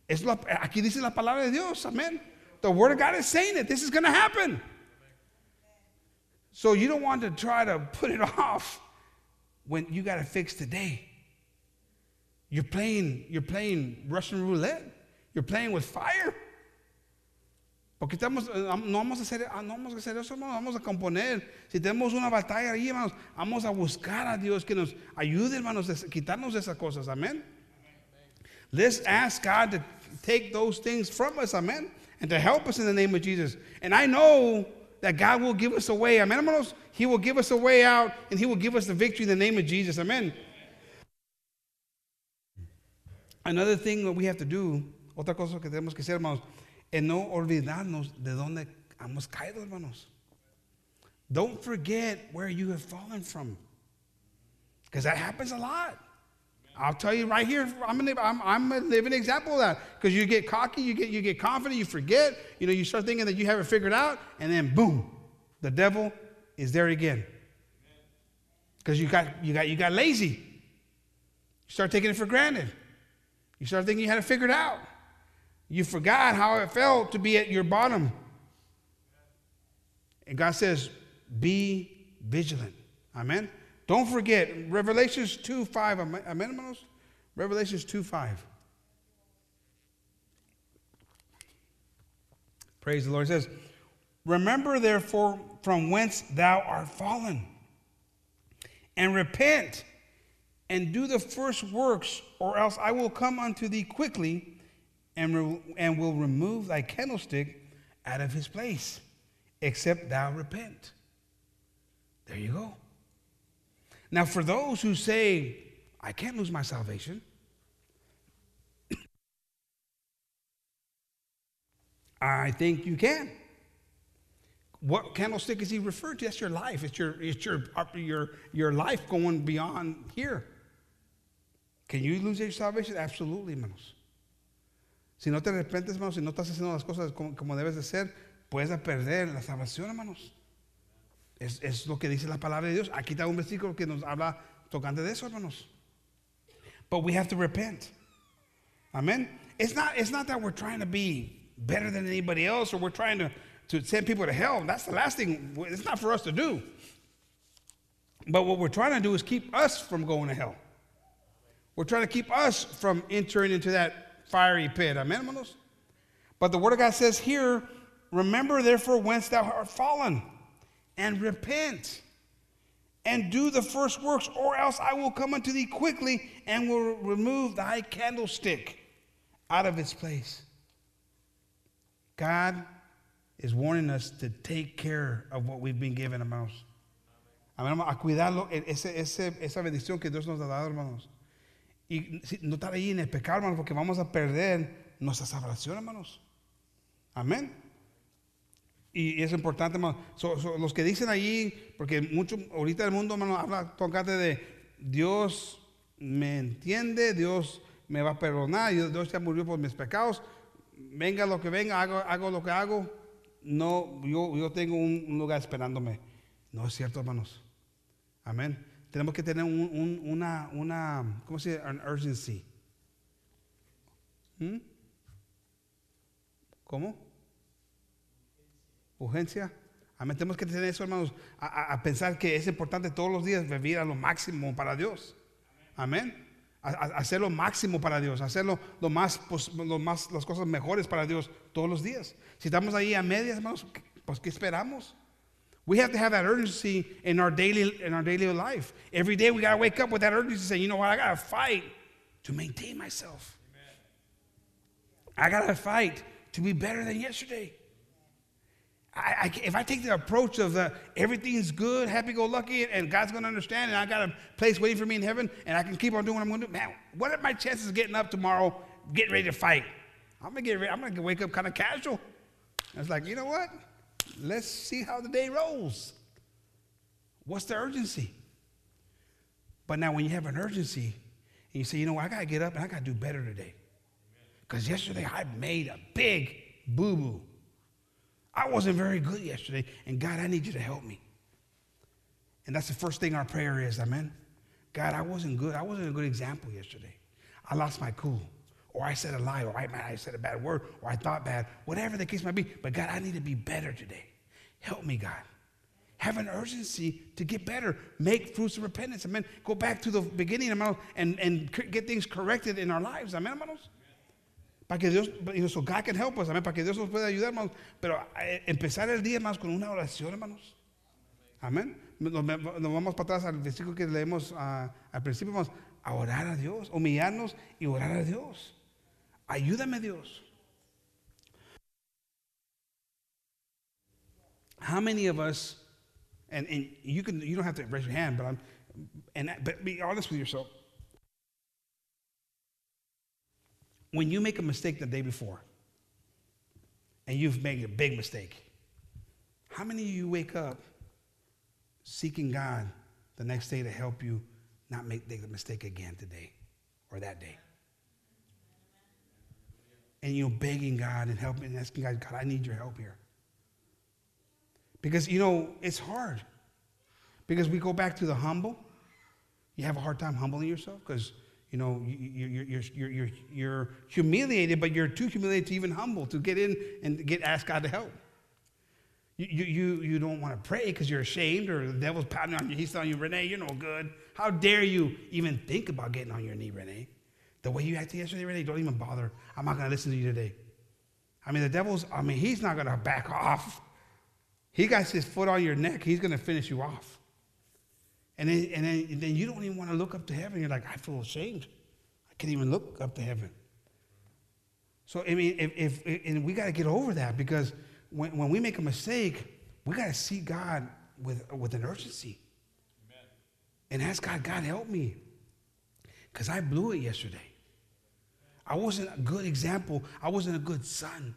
Es la, aquí dice la palabra de Dios, amén. The word of God is saying it. This is going to happen. So you don't want to try to put it off when you got to fix today. You're playing, you're playing Russian roulette. You're playing with fire. Porque estamos, no vamos a hacer, ah, no vamos a hacer eso, hermano, vamos a componer. Si tenemos una batalla ahí, hermanos, vamos a buscar a Dios que nos ayude, hermanos, a quitarnos esas cosas. Amén. Let's ask God to take those things from us. Amen. And to help us in the name of Jesus. And I know that God will give us a way. Amen, hermanos. He will give us a way out and He will give us the victory in the name of Jesus. Amen. Another thing that we have to do, otra cosa que tenemos que hacer, hermanos, es no olvidarnos de dónde hemos caído, hermanos. Don't forget where you have fallen from. Because that happens a lot. I'll tell you right here, I'm, an, I'm, I'm a living example of that. Because you get cocky, you get, you get confident, you forget, you know, you start thinking that you have it figured out, and then boom, the devil is there again. Because you got, you, got, you got lazy. You start taking it for granted. You start thinking you had it figured out. You forgot how it felt to be at your bottom. And God says, be vigilant. Amen. Don't forget, Revelations 2 5. Amen, hermanos? Revelations 2 5. Praise the Lord. It says, Remember therefore from whence thou art fallen, and repent and do the first works, or else I will come unto thee quickly and, re- and will remove thy candlestick out of his place, except thou repent. There you go. Now, for those who say, I can't lose my salvation, I think you can. What candlestick is he referring to? That's your life. It's your, it's your, uh, your, your life going beyond here. Can you lose your salvation? Absolutely, hermanos. Si no te arrepientes, hermanos, si no estás haciendo las cosas como, como debes de ser, puedes perder la salvación, hermanos. Es, es, lo que dice la palabra de Dios. Aquí está un versículo que nos habla tocante de eso, hermanos. But we have to repent. Amen. It's not, it's not that we're trying to be better than anybody else or we're trying to, to send people to hell. That's the last thing. It's not for us to do. But what we're trying to do is keep us from going to hell. We're trying to keep us from entering into that fiery pit. Amen, hermanos? But the Word of God says here, remember therefore whence thou art fallen, and repent, and do the first works, or else I will come unto thee quickly, and will remove thy candlestick out of its place. God is warning us to take care of what we've been given, hermanos. Amén, a cuidarlo, ese, ese, esa bendición que Dios nos ha dado, hermanos. Y no estar ahí en el pecado, hermanos, porque vamos a perder nuestra salvación, hermanos. Amén. Y es importante, so, los que dicen allí, porque mucho, ahorita el mundo, hermano, habla tocante de Dios me entiende, Dios me va a perdonar, Dios ya murió por mis pecados. Venga lo que venga, hago, lo que hago. No, yo, yo tengo un, lugar esperándome. No es cierto, hermanos. Amén. Tenemos que tener un, una, una, ¿cómo se dice? An urgency. ¿Mm? ¿Cómo? Urgencia. Amén. Tenemos que tener eso, hermanos, a, pensar que es importante todos los días vivir a lo máximo para Dios. Amén. Hacer lo máximo para Dios, hacerlo lo más, pues, más, las cosas mejores para Dios todos los días. Si estamos ahí a medias, hermanos, pues ¿qué esperamos? We have to have that urgency in our daily in our daily life. Every day we gotta wake up with that urgency, say, you know what, I gotta fight to maintain myself. I gotta fight to be better than yesterday. I, I, if I take the approach of the everything's good, happy-go-lucky, and God's going to understand, and I got a place waiting for me in heaven, and I can keep on doing what I'm going to do, man, what are my chances of getting up tomorrow, getting ready to fight? I'm going to get ready, I'm going to wake up kind of casual. I was like, you know what? Let's see how the day rolls. What's the urgency? But now, when you have an urgency, and you say, you know what, I got to get up and I got to do better today. Because yesterday I made a big boo boo. I wasn't very good yesterday, and God, I need you to help me. And that's the first thing our prayer is, amen. God, I wasn't good. I wasn't a good example yesterday. I lost my cool, or I said a lie, or I, I said a bad word, or I thought bad, whatever the case might be. But God, I need to be better today. Help me, God. Have an urgency to get better. Make fruits of repentance. Amen. Go back to the beginning, hermano, and, and get things corrected in our lives. Amen, hermanos. Para que Dios, so God can help us, amén, para que Dios nos pueda ayudar, hermanos. Pero eh, empezar el día, hermanos, con una oración, hermanos. Amén. Nos, nos vamos para atrás al versículo que leemos uh, al principio, vamos a orar a Dios, humillarnos y orar a Dios. Ayúdame, Dios. How many of us, and, and you can you don't have to raise your hand, but I'm and but be honest with yourself. When you make a mistake the day before and you've made a big mistake, how many of you wake up seeking God the next day to help you not make the mistake again today or that day? And you're begging God and helping and asking God, God, I need your help here. Because, you know, it's hard. Because we go back to the humble. You have a hard time humbling yourself because you know, you're, you're, you're, you're, you're humiliated, but you're too humiliated to even humble to get in and get ask God to help. You, you, you don't want to pray because you're ashamed or the devil's pounding on you. He's telling you, Renee, you're no good. How dare you even think about getting on your knee, Renee? The way you acted yesterday, Renee, don't even bother. I'm not going to listen to you today. I mean, the devil's, I mean, he's not going to back off. He got his foot on your neck. He's going to finish you off. And then, and, then, and then you don't even want to look up to heaven. You're like, I feel ashamed. I can't even look up to heaven. So, I mean, if, if and we got to get over that because when, when we make a mistake, we got to see God with, with an urgency. Amen. And ask God, God, help me. Because I blew it yesterday. I wasn't a good example. I wasn't a good son.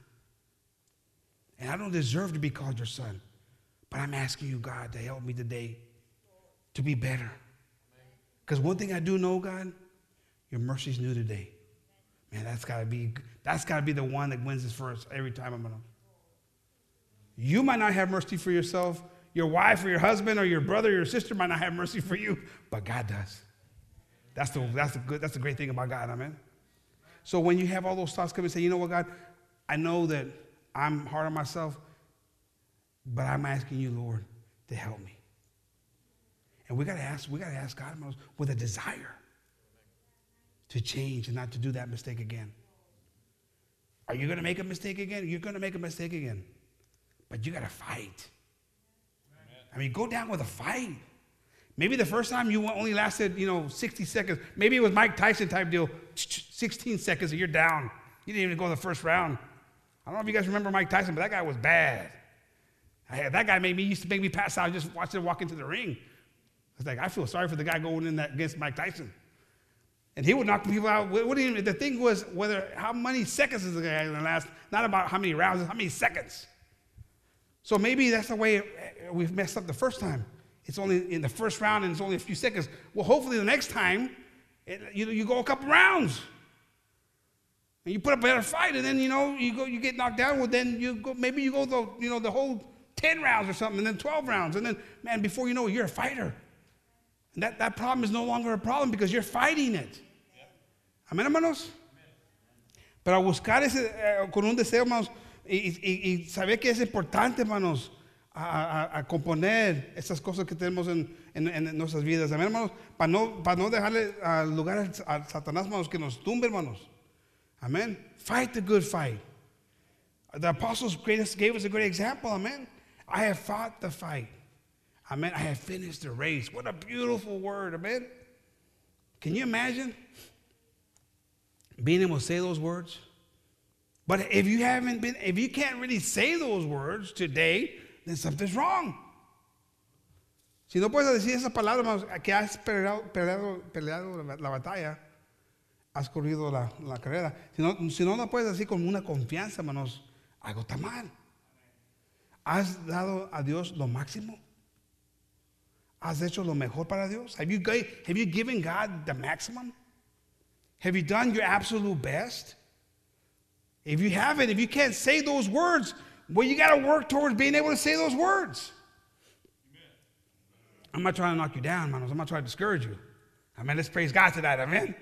And I don't deserve to be called your son. But I'm asking you, God, to help me today to be better. Because one thing I do know, God, your mercy's new today. Man, that's gotta be that's gotta be the one that wins this first every time I'm gonna. You might not have mercy for yourself, your wife or your husband or your brother or your sister might not have mercy for you, but God does. That's the that's the good that's the great thing about God, amen. So when you have all those thoughts come and say, you know what, God, I know that I'm hard on myself, but I'm asking you, Lord, to help me. And we gotta ask, we gotta ask God with a desire to change and not to do that mistake again. Are you gonna make a mistake again? You're gonna make a mistake again. But you gotta fight. I mean, go down with a fight. Maybe the first time you only lasted, you know, 60 seconds. Maybe it was Mike Tyson type deal, 16 seconds and you're down. You didn't even go the first round. I don't know if you guys remember Mike Tyson, but that guy was bad. I, that guy made me used to make me pass out just watching him walk into the ring. It's like I feel sorry for the guy going in that against Mike Tyson. And he would knock people out. What, you, the thing was whether how many seconds is the guy going to last, not about how many rounds, how many seconds. So maybe that's the way we've messed up the first time. It's only in the first round and it's only a few seconds. Well, hopefully the next time it, you, you go a couple rounds. And you put up a better fight, and then you know you go, you get knocked down. Well, then you go, maybe you go the, you know, the whole ten rounds or something, and then twelve rounds, and then man, before you know it, you're a fighter. And that, that problem is no longer a problem because you're fighting it. Amén, hermanos. Pero buscar ese, eh, con un deseo, hermanos, y, y, y, saber que es importante, hermanos, a, a, a, componer esas cosas que tenemos en, en, en nuestras vidas. Amén, hermanos, para no, para no dejarle lugar a Satanás, hermanos, que nos tumbe, hermanos. Amén. Fight the good fight. The apostles gave us a great example. Amen. I have fought the fight. Amen. I have finished the race. What a beautiful word. Amen. Can you imagine being able to say those words? But if you haven't been, if you can't really say those words today, then something's wrong. Si no puedes decir esa palabra que has peleado, peleado, la, la, batalla, has corrido la, la carrera. Si no, si no lo puedes decir con una confianza, hermanos, algo está mal. ¿Has dado a Dios lo máximo? ¿Has hecho lo mejor para Dios? Have you, have you given God the maximum? Have you done your absolute best? If you haven't, if you can't say those words, well, you got to work towards being able to say those words. I'm not trying to knock you down, man. I'm not trying to discourage you. I mean, let's praise God tonight. Amen.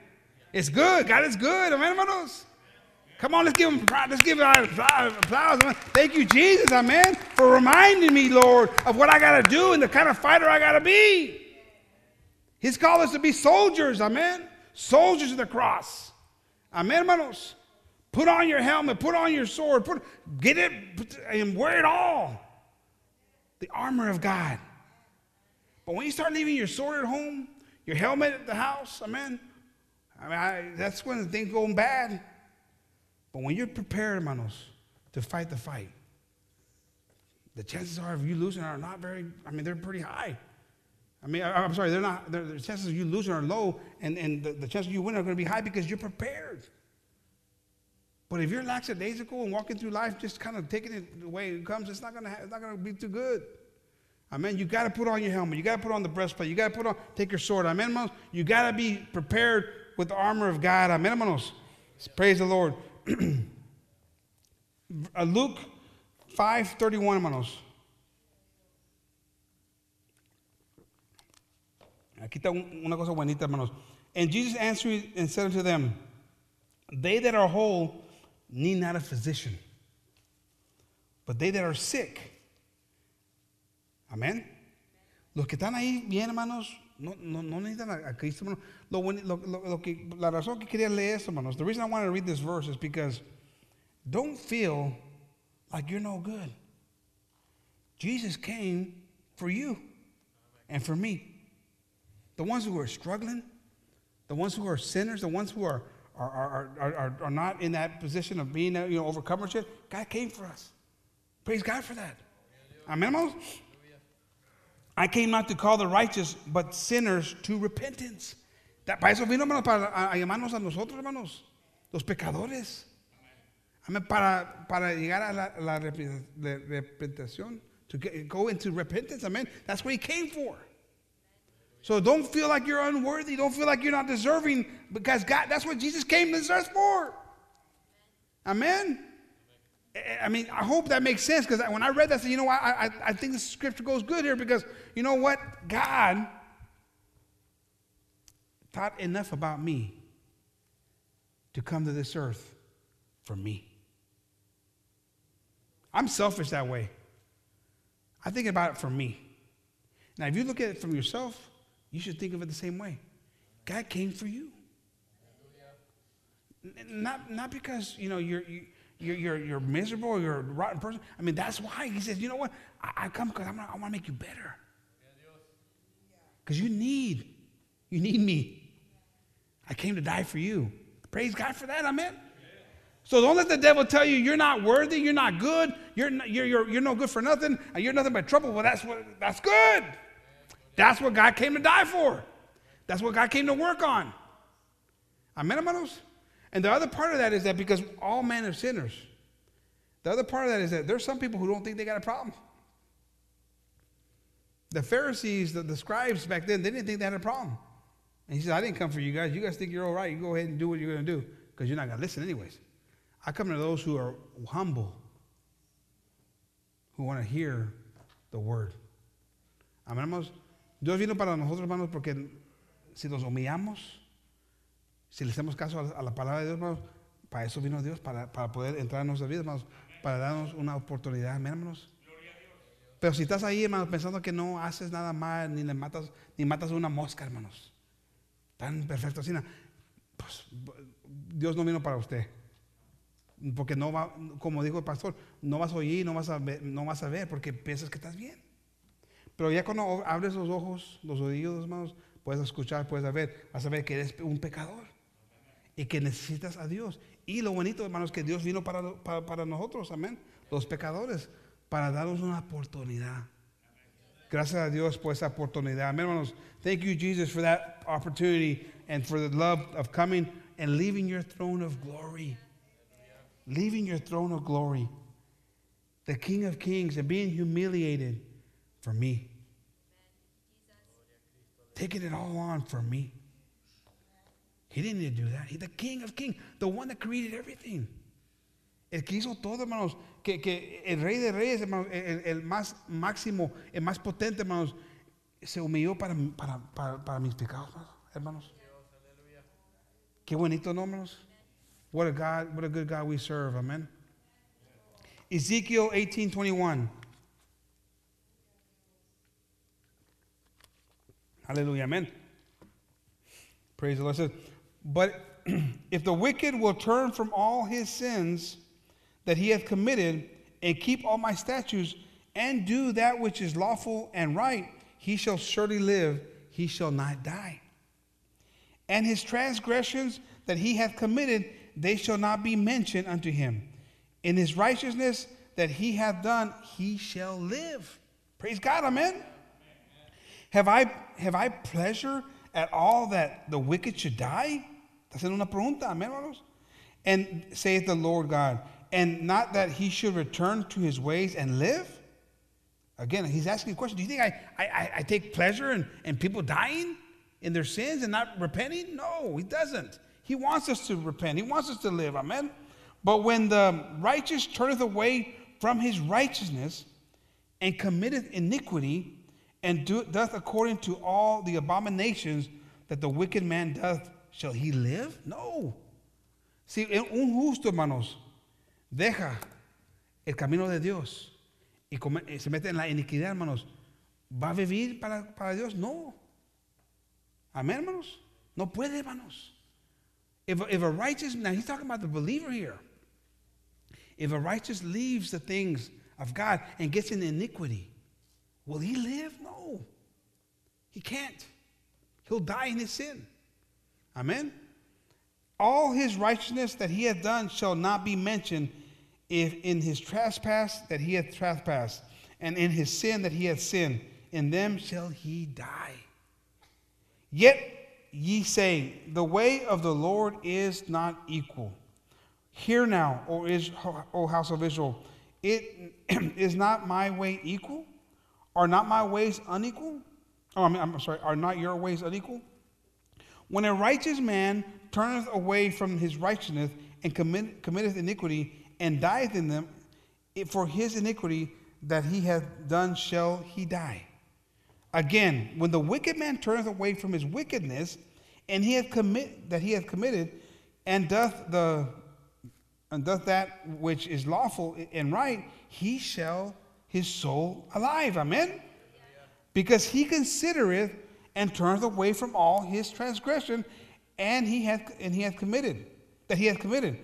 It's good. God is good. Amen, hermanos. Come on, let's give him let's give him applause. Thank you, Jesus, amen, for reminding me, Lord, of what I gotta do and the kind of fighter I gotta be. He's called us to be soldiers, amen. Soldiers of the cross. Amen, hermanos. Put on your helmet, put on your sword, put get it and wear it all. The armor of God. But when you start leaving your sword at home, your helmet at the house, amen. I mean, I, that's when things go bad. But when you're prepared, hermanos, to fight the fight, the chances are of you losing are not very, I mean, they're pretty high. I mean, I, am sorry, they're not, they're, the chances of you losing are low, and, and the, the chances of you winning are going to be high because you're prepared. But if you're lackadaisical and walking through life just kind of taking it the way it comes, it's not going to, it's not going to be too good. Amen. You got to put on your helmet. You got to put on the breastplate. You got to put on, take your sword. Amen, hermanos. You got to be prepared with the armor of God. Amen, hermanos. Praise the Lord. Luke 5:31, hermanos. Aquí está una cosa buenita, hermanos. And Jesus answered and said unto them, They that are whole need not a physician, but they that are sick. Amén. Los que están ahí bien, hermanos, no, no, no necesitan a, a Cristo, hermanos. Lo, lo, lo, que, la razón que quería leer esto, hermanos, the reason I wanted to read this verse is because don't feel like you're no good. Jesus came for you and for me. The ones who are struggling, the ones who are sinners, the ones who are, are, are, are, are, are not in that position of being, you know, overcomers yet, God came for us. Praise God for that. Amen, hermanos? I came not to call the righteous, but sinners to repentance. Para eso vino, para llamarnos a nosotros, hermanos, los pecadores. Amén. Para, para llegar a la, la repentación. To get, go into repentance. Amen. That's what he came for. So don't feel like you're unworthy. Don't feel like you're not deserving because God, that's what Jesus came to this earth for. Amen. I mean, I hope that makes sense because when I read that, I said, you know what? I, I, I think the scripture goes good here because you know what? God thought enough about me to come to this earth for me. I'm selfish that way. I think about it for me. Now, if you look at it from yourself, you should think of it the same way. God came for you. Not, not because, you know, you're, you, you're, you're, you're miserable you're a rotten person. I mean, that's why he says, you know what? I, I come because I want to make you better. Because you need, you need me. I came to die for you. Praise God for that. Amen. So don't let the devil tell you you're not worthy, you're not good, you're, you're, you're, you're no good for nothing, and you're nothing but trouble. Well, that's, what, that's good. That's what God came to die for. That's what God came to work on. Amen, hermanos? And the other part of that is that because all men are sinners, the other part of that is that there's some people who don't think they got a problem. The Pharisees, the, the scribes back then, they didn't think they had a problem. And he said, I didn't come for you guys. You guys think you're all right. You go ahead and do what you're going to do because you're not going to listen anyways. I come to those who are humble, who want to hear the word. Amén, hermanos. Dios vino para nosotros, hermanos, porque si nos humillamos, si le hacemos caso a la palabra de Dios, hermanos, para eso vino Dios, para, para poder entrar en nuestras vidas, hermanos, para darnos una oportunidad, hermanos. Pero si estás ahí, hermanos, pensando que no haces nada mal, ni le matas, ni matas una mosca, hermanos, tan perfecto así, pues Dios no vino para usted. Porque no va, como dijo el pastor, no vas a oír, no vas a ver, no vas a ver porque piensas que estás bien. Pero ya cuando abres los ojos, los oídos, hermanos, puedes escuchar, puedes ver, vas a ver que eres un pecador y que necesitas a Dios. Y lo bonito, hermanos, que Dios vino para, para, para nosotros, amén, los pecadores, para darnos una oportunidad. Gracias a Dios por esa oportunidad. Amén, hermanos. Thank you, Jesus, for that opportunity and for the love of coming and leaving your throne of glory leaving your throne of glory, the King of Kings, and being humiliated for me. Taking it all on for me. He didn't need to do that. He's the King of Kings, the one that created everything. El que hizo todo, hermanos, que, que el rey de reyes, hermanos, el, el, más máximo, el más potente, hermanos, se humilló para, para, para, para mis pecados, hermanos. Qué bonito, ¿no, hermanos? What a God, what a good God we serve. Amen. Ezekiel 18:21. Hallelujah. Amen. Praise the Lord. But if the wicked will turn from all his sins that he hath committed and keep all my statutes and do that which is lawful and right, he shall surely live, he shall not die. And his transgressions that he hath committed, they shall not be mentioned unto him. In his righteousness that he hath done, he shall live. Praise God, amen. amen. Have I have I pleasure at all that the wicked should die? That's una pregunta, amen, hermanos. And saith the Lord God, and not that he should return to his ways and live? Again, he's asking a question. Do you think I, I, I take pleasure in, in people dying in their sins and not repenting? No, he doesn't. He wants us to repent. He wants us to live. Amen. But when the righteous turneth away from his righteousness and committeth iniquity and do, doth according to all the abominations that the wicked man doth, shall he live? No. Si un justo, hermanos, deja el camino de Dios y eh, se mete en la iniquidad, hermanos, ¿va a vivir para, para Dios? No. Amén, hermanos. No puede, hermanos. If, if a righteous, now he's talking about the believer here. If a righteous leaves the things of God and gets in iniquity, will he live? No. He can't. He'll die in his sin. Amen? all his righteousness that he hath done shall not be mentioned if in his trespass that he hath trespassed, and in his sin that he hath sinned, in them shall he die. Yet ye say, The way of the Lord is not equal. Hear now, O, is, o house of Israel, it is not my way equal? Are not my ways unequal? Oh, I mean, I'm sorry, are not your ways unequal? When a righteous man turneth away from his righteousness and commit, committeth iniquity and dieth in them, for his iniquity that he hath done shall he die. Again, when the wicked man turneth away from his wickedness, and he hath commit that he hath committed, and doth the and doth that which is lawful and right, he shall his soul alive. Amen. Because he considereth and turneth away from all his transgression, and he hath and he hath committed that he hath committed.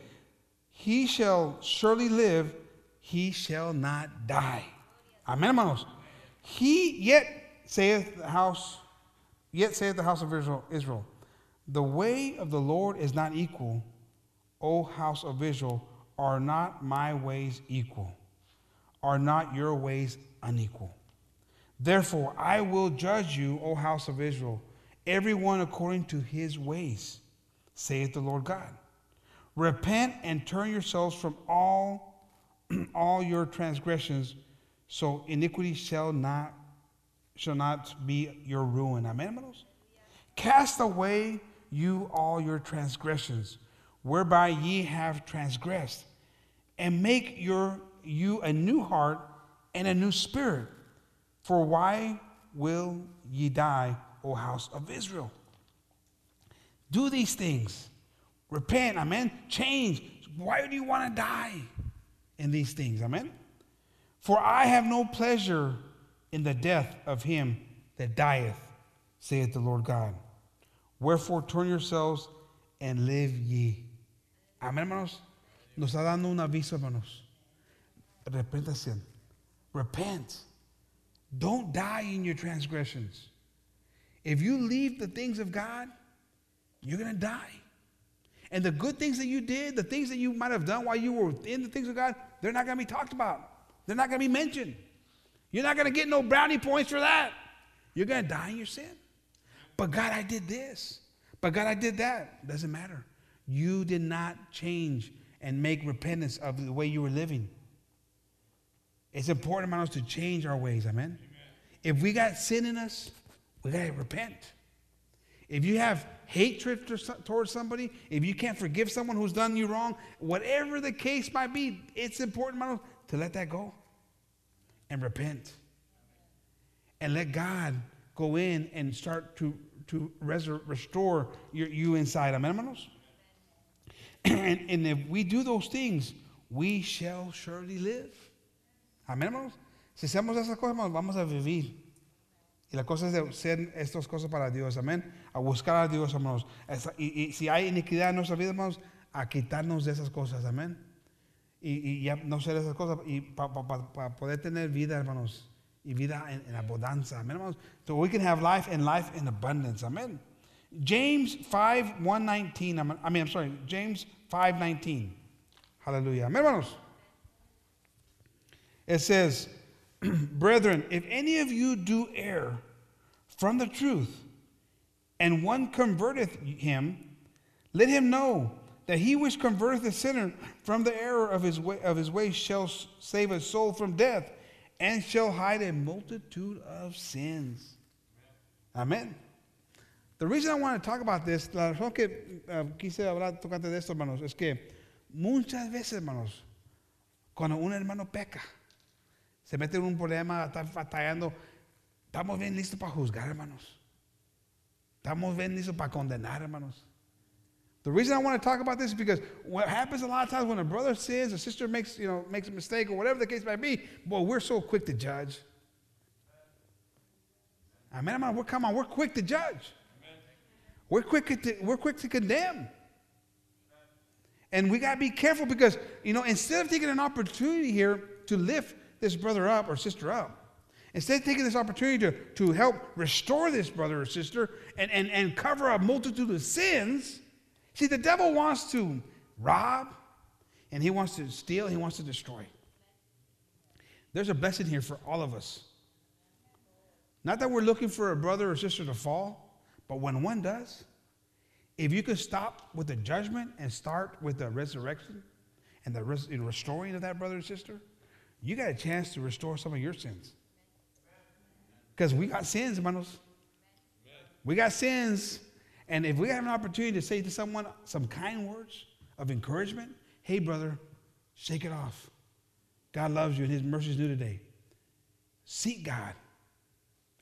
He shall surely live; he shall not die. Amen, hermanos. He yet saith the house, yet saith the house of Israel, Israel, the way of the Lord is not equal, O house of Israel, are not my ways equal? Are not your ways unequal? Therefore, I will judge you, O house of Israel, everyone according to his ways, saith the Lord God. Repent and turn yourselves from all, all your transgressions, so iniquity shall not shall not be your ruin. Amen? Cast away you all your transgressions, whereby ye have transgressed, and make your you a new heart and a new spirit. For why will ye die, O house of Israel? Do these things. Repent, amen. Change. Why do you want to die in these things? Amen. For I have no pleasure in the death of him that dieth, saith the Lord God. Wherefore turn yourselves and live ye. Amén, hermanos. Nos está dando un aviso, hermanos. Repentación. Repent. Don't die in your transgressions. If you leave the things of God, you're going to die. And the good things that you did, the things that you might have done while you were in the things of God, they're not going to be talked about. They're not going to be mentioned. You're not going to get no brownie points for that. You're going to die in your sin. But God, I did this. But God, I did that. Doesn't matter. You did not change and make repentance of the way you were living. It's important, hermanos, to change our ways. Amen? Amen. If we got sin in us, we got to repent. If you have hatred towards somebody, if you can't forgive someone who's done you wrong, whatever the case might be, it's important, hermanos, to let that go and repent. And let God go in and start to, to restore your, you inside. Amen, hermanos? And, and if we do those things, we shall surely live. Amén, hermanos. Si hacemos esas cosas, vamos a vivir. Y la cosa es de hacer estas cosas para Dios, amén. A buscar a Dios, hermanos. Y, si hay iniquidad en nuestra vida, hermanos, a quitarnos de esas cosas, amén. Y, y no ser esas cosas, y para pa, pa, pa poder tener vida, hermanos, y vida en, en abundancia, amén, hermanos. So we can have life and life in abundance, amén. James 5, 119, I mean, I'm sorry, James 5, 19. Hallelujah. Amén, hermanos. It says, Brethren, if any of you do err from the truth, and one converteth him, let him know that he which converteth a sinner from the error of his way, of his way shall save a soul from death and shall hide a multitude of sins. Amen. The reason I want to talk about this, la razón que uh, quise hablar tocante de esto, hermanos, es que muchas veces, hermanos, cuando un hermano peca, se mete en un problema, está batallando, estamos bien listos para juzgar, hermanos. Estamos bien listos para condenar, hermanos. The reason I want to talk about this is because what happens a lot of times when a brother sins, a sister makes, you know, makes a mistake, or whatever the case might be, boy, we're so quick to judge. Amen. Amen. We're, come on, we're quick to judge. We're quick to, we're quick to condemn. And we got to be careful because, you know, instead of taking an opportunity here to lift this brother up or sister up, Instead of taking this opportunity to, to help restore this brother or sister and, and, and cover a multitude of sins, See, the devil wants to rob, and he wants to steal, he wants to destroy. There's a blessing here for all of us. Not that we're looking for a brother or sister to fall, but when one does, if you could stop with the judgment and start with the resurrection and the res- restoring of that brother and sister, you got a chance to restore some of your sins. Because we got sins, hermanos. We got sins. And if we have an opportunity to say to someone some kind words of encouragement, hey, brother, shake it off. God loves you and his mercy is new today. Seek God,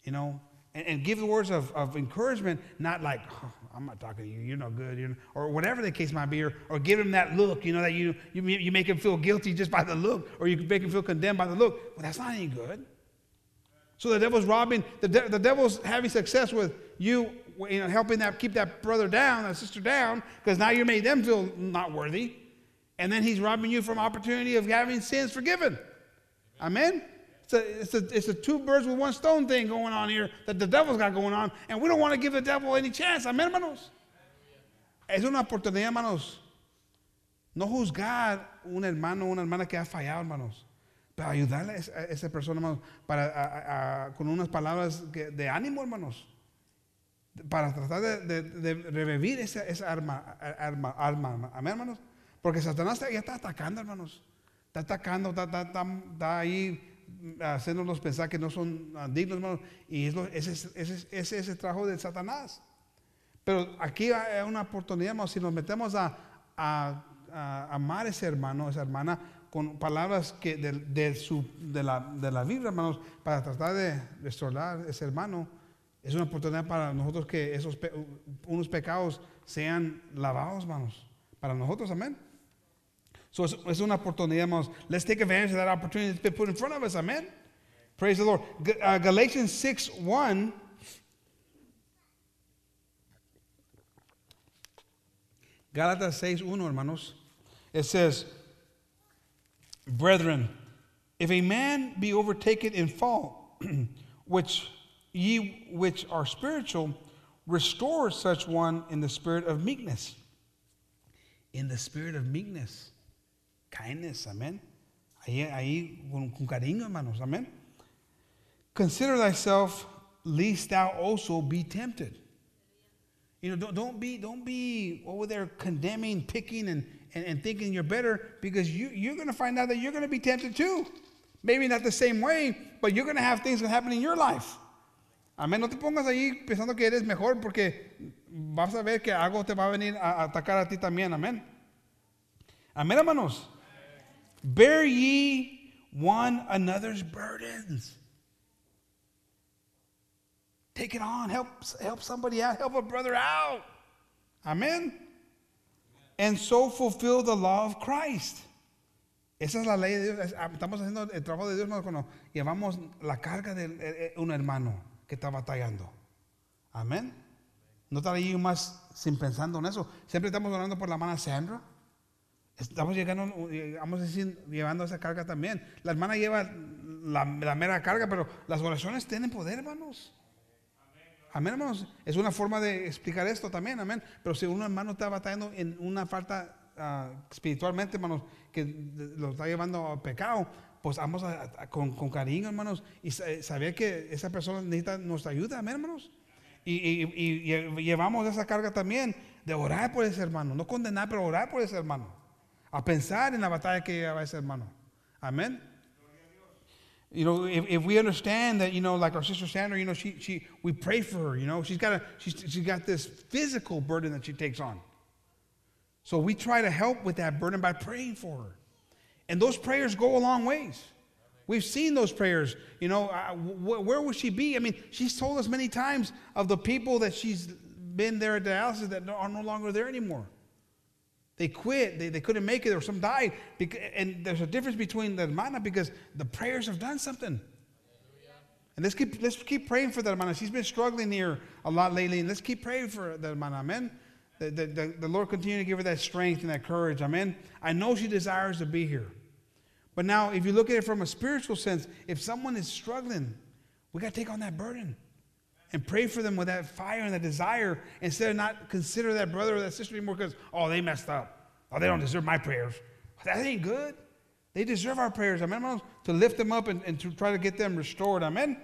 you know, and, and give the words of, of encouragement, not like, oh, I'm not talking to you, you're no good, you know, or whatever the case might be, or, or give him that look, you know, that you, you, you make him feel guilty just by the look, or you make him feel condemned by the look. Well, that's not any good. So the devil's robbing, the, de- the devil's having success with you, you know, helping that keep that brother down, that sister down, because now you made them feel not worthy. And then he's robbing you from opportunity of having sins forgiven. Amen? It's a, it's, a, it's a two birds with one stone thing going on here that the devil's got going on, and we don't want to give the devil any chance. Amen, hermanos? Es una oportunidad, hermanos. No juzgar un hermano o una hermana que ha fallado, hermanos. Pero ayudarle a esa persona, hermanos, para, a, a, con unas palabras de ánimo, hermanos. Para tratar de, de, de revivir esa, esa arma, arma, arma. Amén, hermanos. Porque Satanás ya está atacando, hermanos. Está atacando, está, está, está, está ahí haciéndonos pensar que no son dignos, hermanos. Y es ese, ese, ese es el trabajo de Satanás. Pero aquí hay una oportunidad, hermanos, si nos metemos a, amar a ese hermano, esa hermana, con palabras que de, de, su, de, la, de la Biblia, hermanos, para tratar de restaurar ese hermano. Es una oportunidad para nosotros que esos unos pecados sean lavados, hermanos. Para nosotros, amén. So es, es, una oportunidad, hermanos. Let's take advantage of that opportunity that's been put in front of us, amén. Praise the Lord. Uh, Galatians 6 1. Gálatas 6 1, hermanos. It says, Brethren, if a man be overtaken in fault, which ye which are spiritual, restore such one in the spirit of meekness. In the spirit of meekness. Kindness, amen. Ahí, ahí con, con cariño, hermanos, amen. Consider thyself, lest thou also be tempted. You know, don't, don't be don't be over there condemning, picking, and, and, and thinking you're better because you, you're going to find out that you're going to be tempted too. Maybe not the same way, but you're going to have things that happen in your life. Amén. No te pongas ahí pensando que eres mejor porque vas a ver que algo te va a venir a atacar a ti también. Amén. Amén, hermanos. Bear ye one another's burdens. Take it on. Help, help somebody out. Help a brother out. Amen. And so fulfill the law of Christ. Esa es la ley de Dios. Estamos haciendo el trabajo de Dios llevamos la carga de un hermano que está batallando. Amén. No estar ahí más sin pensando en eso. Siempre estamos orando por la hermana Sandra. Estamos llegando, vamos a decir, llevando esa carga también. La hermana lleva la, mera carga, pero las oraciones tienen poder, hermanos. Amén, hermanos. Es una forma de explicar esto también, amén. Pero si un hermano está batallando en una falta uh, espiritualmente, hermanos, que lo está llevando a pecado, pues vamos a, con, cariño, hermanos, y saber que esa persona necesita nuestra ayuda, amén, hermanos. Y, y, y, llevamos esa carga también de orar por ese hermano, no condenar, pero orar por ese hermano. A pensar en la batalla que lleva ese hermano. Amén. You know, if, if we understand that, you know, like our sister Sandra, you know, she, she, we pray for her, you know, she's got, a, she's, she's got this physical burden that she takes on. So we try to help with that burden by praying for her. And those prayers go a long ways. We've seen those prayers. You know, uh, wh- where would she be? I mean, she's told us many times of the people that she's been there at dialysis that are no longer there anymore. They quit. They, they couldn't make it, or some died. And there's a difference between the hermana because the prayers have done something. And let's keep, let's keep praying for that hermana. She's been struggling here a lot lately, and let's keep praying for that hermana. Amen. The, the, the, the Lord continue to give her that strength and that courage. Amen. I know she desires to be here. But now, if you look at it from a spiritual sense, if someone is struggling, we got to take on that burden. And pray for them with that fire and that desire instead of not consider that brother or that sister anymore because, oh, they messed up. Oh, they don't deserve my prayers. That ain't good. They deserve our prayers, amen, to lift them up and, and to try to get them restored, amen.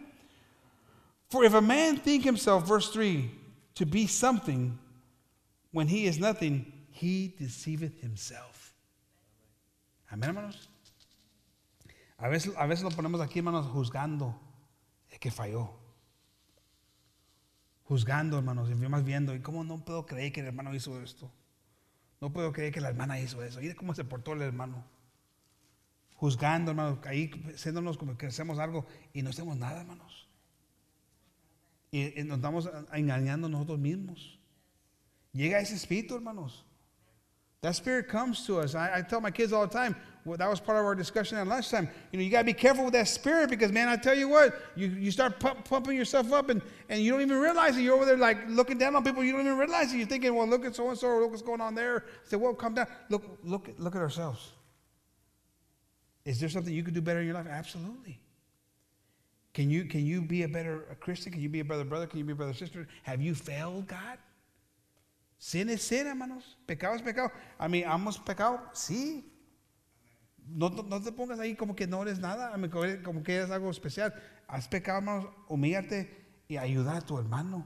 For if a man think himself, verse 3, to be something when he is nothing, he deceiveth himself. Amén, hermanos. A veces, a veces lo ponemos aquí, hermanos, juzgando el que falló. Juzgando, hermanos, y más viendo, ¿y cómo no puedo creer que el hermano hizo esto? No puedo creer que la hermana hizo eso. Mire cómo se portó el hermano. Juzgando, hermanos, ahí siéndonos como que hacemos algo y no hacemos nada, hermanos. Y, nos estamos engañando nosotros mismos. Llega ese espíritu, hermanos. That spirit comes to us. I, tell my kids all the time, well, that was part of our discussion at lunchtime. You know, you got to be careful with that spirit because, man, I tell you what, you, you start pump, pumping yourself up and, and you don't even realize it. You're over there like looking down on people. You don't even realize it. You're thinking, well, look at so and so, look what's going on there. I say, well, come down. Look, look, look at ourselves. Is there something you could do better in your life? Absolutely. Can you, can you be a better a Christian? Can you be a better brother? Can you be a brother sister? Have you failed God? Sin es sin, hermanos. Pecado es pecado. A mí, ¿hemos pecado? Sí. No, no, no, te pongas ahí como que no eres nada, como que eres algo especial. Has pecado, hermanos, humíllate y ayudar a tu hermano.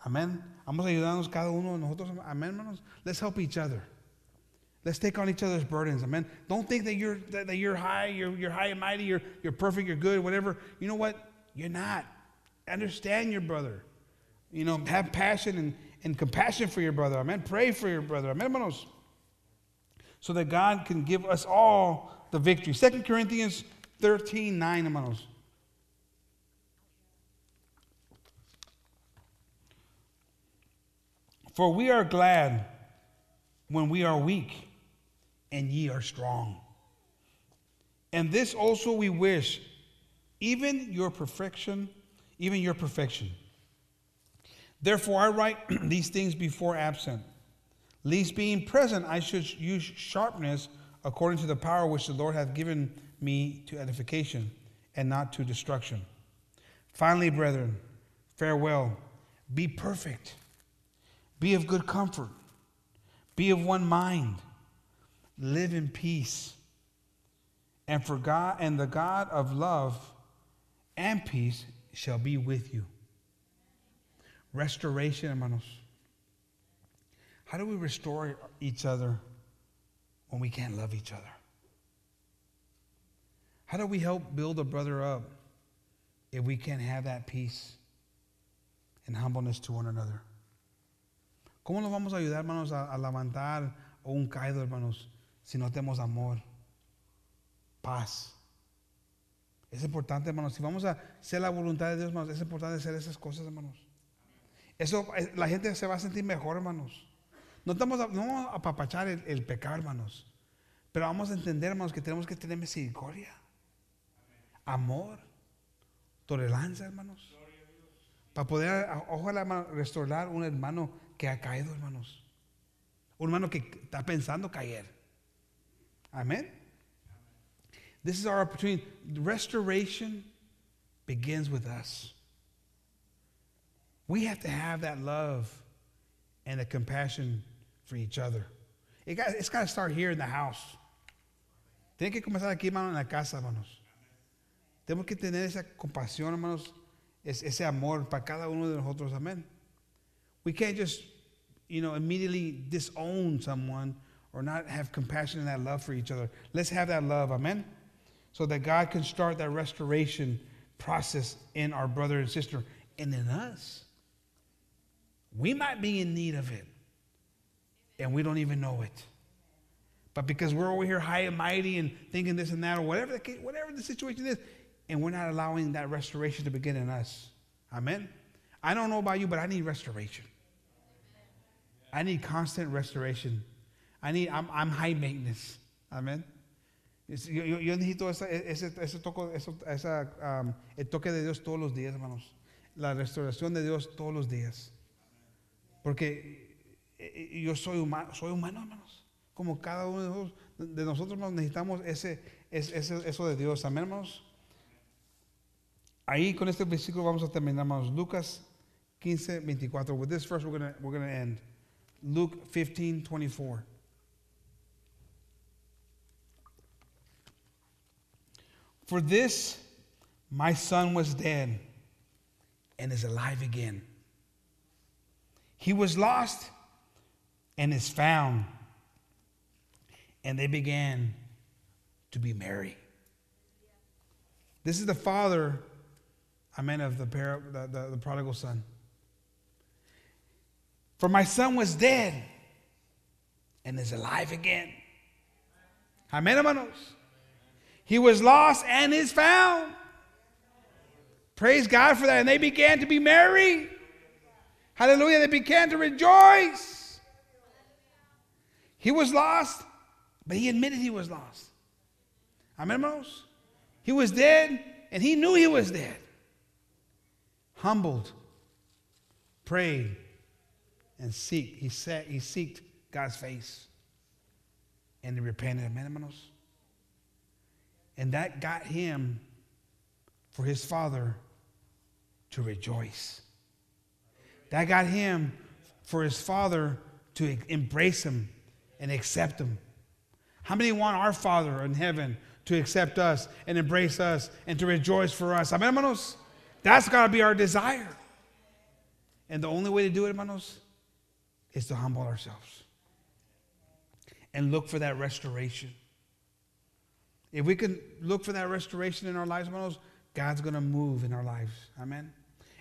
Amén. Vamos a ayudarnos cada uno de nosotros. Amén, hermanos. Let's help each other. Let's take on each other's burdens. Amen. Don't think that you're that, that you're high, you're, you're high and mighty, you're, you're perfect, you're good, whatever. You know what? You're not. Understand your brother. You know, have passion and, and compassion for your brother. Amen. Pray for your brother. Amen, hermanos. So that God can give us all the victory. Second Corinthians 13, 9, hermanos. For we are glad when we are weak, and ye are strong. And this also we wish, even your perfection, even your perfection. Therefore, I write these things before absent, lest being present I should use sharpness according to the power which the Lord hath given me to edification and not to destruction. Finally, brethren, farewell. Be perfect. Be of good comfort. Be of one mind. Live in peace. And for God and the God of love and peace shall be with you. Restoration, hermanos. How do we restore each other when we can't love each other? How do we help build a brother up if we can't have that peace and humbleness to one another? ¿Cómo nos vamos a ayudar, hermanos, a, a levantar un caído, hermanos, si no tenemos amor, paz? Es importante, hermanos, si vamos a hacer la voluntad de Dios, hermanos, es importante hacer esas cosas, hermanos. Eso, eh, la gente se va a sentir mejor, hermanos. No, estamos no a apapachar el, el pecado, hermanos. Pero vamos a entender, hermanos, que tenemos que tener misericordia, amor, tolerancia, hermanos. Para poder, ojalá, restaurar un hermano que ha caído, hermanos. Un hermano que está pensando caer. Amén. This is our opportunity. Restoration begins with us. We have to have that love and the compassion for each other. It got, it's got to start here in the house. Tiene que comenzar aquí, hermano, en la casa, hermanos. Tenemos que tener esa compasión, hermanos, ese amor para cada uno de nosotros. Amén. We can't just, you know, immediately disown someone or not have compassion and that love for each other. Let's have that love. Amen. So that God can start that restoration process in our brother and sister and in us. We might be in need of it, and we don't even know it. But because we're over here high and mighty and thinking this and that, or whatever the, case, whatever the situation is, and we're not allowing that restoration to begin in us. Amen. I don't know about you, but I need restoration. I need constant restoration. I need, I'm, I'm high maintenance. Amen. Yo, yo, yo necesito esa, ese, ese toco, esa, um, el toque de Dios todos los días, hermanos. La restauración de Dios todos los días. Porque yo soy humano, soy humano, hermanos. Como cada uno de nosotros, de nosotros necesitamos ese, ese, eso de Dios. Amén, hermanos. Ahí con este versículo vamos a terminar, hermanos. Lucas 15, 24. With this verse, we're going we're gonna end. Luke 15, 24. For this my son was dead and is alive again. He was lost and is found. And they began to be merry. This is the father, I meant of the, par- the, the, the prodigal son. For my son was dead and is alive again. Amen, hermanos. He was lost and is found. Praise God for that. And they began to be merry. Hallelujah. They began to rejoice. He was lost, but he admitted he was lost. Amen, hermanos. He was dead, and he knew he was dead. Humbled, prayed, and seek. He said he seeked God's face. And he repented. Amen, hermanos. And that got him for his father to rejoice. That got him for his father to embrace him and accept him. How many want our Father in heaven to accept us and embrace us and to rejoice for us? Amen, hermanos? That's got to be our desire. And the only way to do it, hermanos, is to humble ourselves and look for that restoration. If we can look for that restoration in our lives, hermanos, God's going to move in our lives. Amen.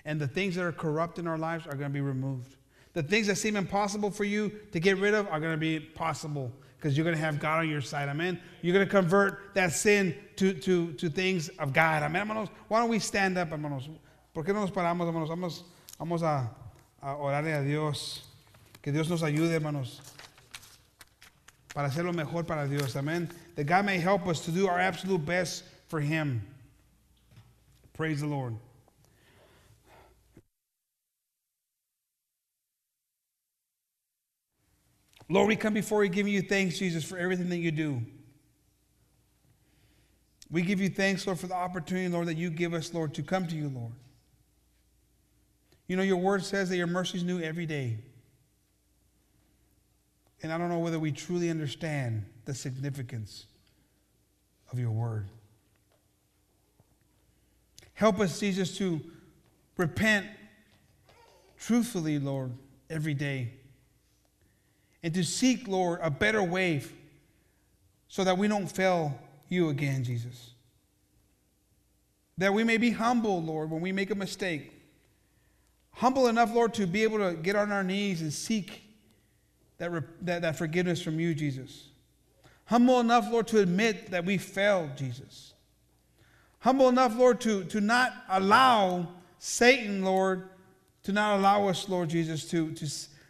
And the things that are corrupt in our lives are going to be removed. The things that seem impossible for you to get rid of are going to be possible because you're going to have God on your side. Amen. You're going to convert that sin to, to, to things of God. Amen, hermanos. Why don't we stand up, hermanos? ¿Por qué no nos paramos, hermanos? Vamos, vamos a, a orarle a Dios. Que Dios nos ayude, hermanos. Para hacer lo mejor para Dios. Amen. That God may help us to do our absolute best for Him. Praise the Lord. Lord, we come before you giving you thanks, Jesus, for everything that you do. We give you thanks, Lord, for the opportunity, Lord, that you give us, Lord, to come to you, Lord. You know, your word says that your mercies new every day. And I don't know whether we truly understand the significance of your word. Help us, Jesus, to repent truthfully, Lord, every day. And to seek, Lord, a better way so that we don't fail you again, Jesus. That we may be humble, Lord, when we make a mistake. Humble enough, Lord, to be able to get on our knees and seek that, that, that forgiveness from you, Jesus. Humble enough, Lord, to admit that we failed, Jesus. Humble enough, Lord, to, to not allow Satan, Lord, to not allow us, Lord Jesus, to, to,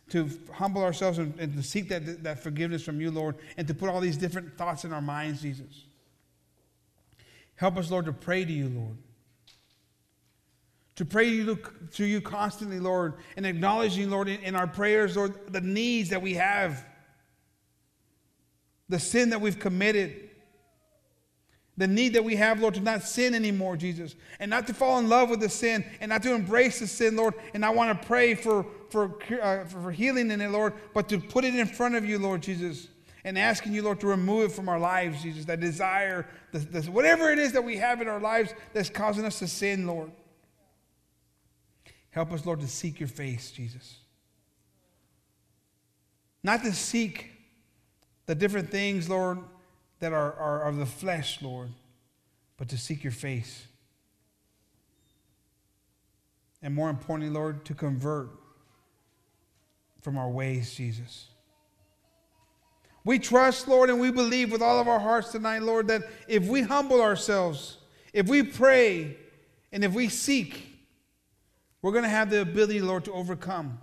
to humble ourselves and, and to seek that, that forgiveness from you, Lord, and to put all these different thoughts in our minds, Jesus. Help us, Lord, to pray to you, Lord. To pray to you, constantly, Lord, and acknowledging, Lord, in, in our prayers, Lord, the needs that we have, the sin that we've committed the need that we have, Lord, to not sin anymore, Jesus, and not to fall in love with the sin and not to embrace the sin, Lord. And I want to pray for, for, uh, for healing in it, Lord, but to put it in front of you, Lord Jesus, and asking you, Lord, to remove it from our lives, Jesus, that desire, the, the, whatever it is that we have in our lives that's causing us to sin, Lord. Help us, Lord, to seek your face, Jesus. Not to seek the different things, Lord, that are, are of the flesh, Lord, but to seek your face. And more importantly, Lord, to convert from our ways, Jesus. We trust, Lord, and we believe with all of our hearts tonight, Lord, that if we humble ourselves, if we pray, and if we seek, we're going to have the ability, Lord, to overcome.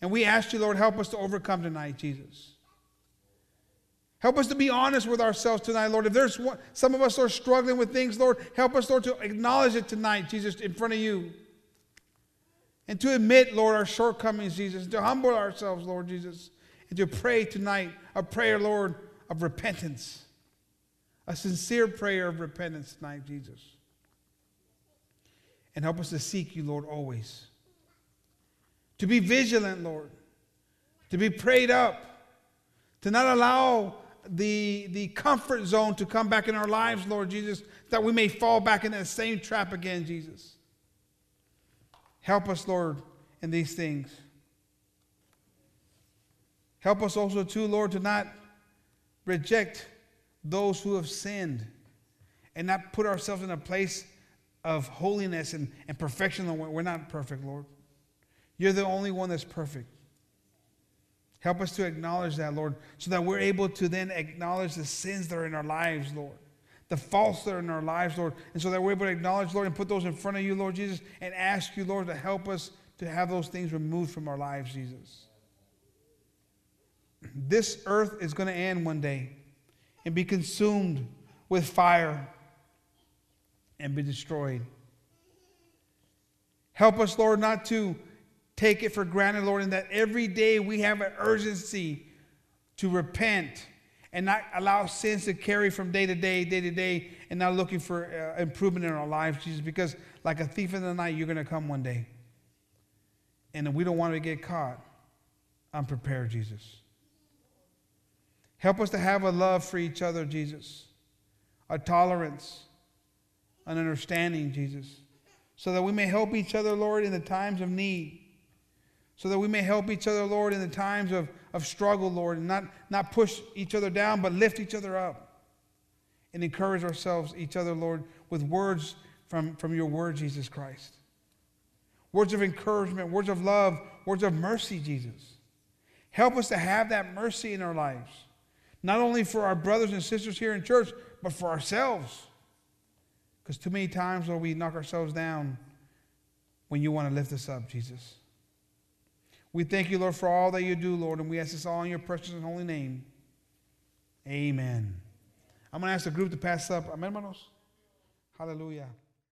And we ask you, Lord, help us to overcome tonight, Jesus. Help us to be honest with ourselves tonight, Lord. If there's one, some of us are struggling with things, Lord, help us, Lord, to acknowledge it tonight, Jesus, in front of you. And to admit, Lord, our shortcomings, Jesus, And to humble ourselves, Lord Jesus, and to pray tonight a prayer, Lord, of repentance. A sincere prayer of repentance tonight, Jesus. And help us to seek you, Lord, always. To be vigilant, Lord. To be prayed up. To not allow the, the comfort zone to come back in our lives, Lord Jesus, that we may fall back in that same trap again, Jesus. Help us, Lord, in these things. Help us also, too, Lord, to not reject those who have sinned and not put ourselves in a place of holiness and, and perfection. We're not perfect, Lord. You're the only one that's perfect. Help us to acknowledge that, Lord, so that we're able to then acknowledge the sins that are in our lives, Lord, the faults that are in our lives, Lord, and so that we're able to acknowledge, Lord, and put those in front of you, Lord Jesus, and ask you, Lord, to help us to have those things removed from our lives, Jesus. This earth is going to end one day and be consumed with fire and be destroyed. Help us, Lord, not to take it for granted, Lord, and that every day we have an urgency to repent and not allow sins to carry from day to day, day to day, and not looking for uh, improvement in our lives, Jesus, because like a thief in the night, you're going to come one day. And we don't want to get caught unprepared, Jesus. Help us to have a love for each other, Jesus, a tolerance, an understanding, Jesus, so that we may help each other, Lord, in the times of need so that we may help each other, Lord, in the times of, of struggle, Lord, and not, not push each other down, but lift each other up and encourage ourselves, each other, Lord, with words from, from your word, Jesus Christ. Words of encouragement, words of love, words of mercy, Jesus. Help us to have that mercy in our lives, not only for our brothers and sisters here in church, but for ourselves. Because too many times, Lord, we knock ourselves down when you want to lift us up, Jesus. We thank you, Lord, for all that you do, Lord, and we ask this all in your precious and holy name. Amen. I'm going to ask the group to pass up. Amen, hermanos. Hallelujah.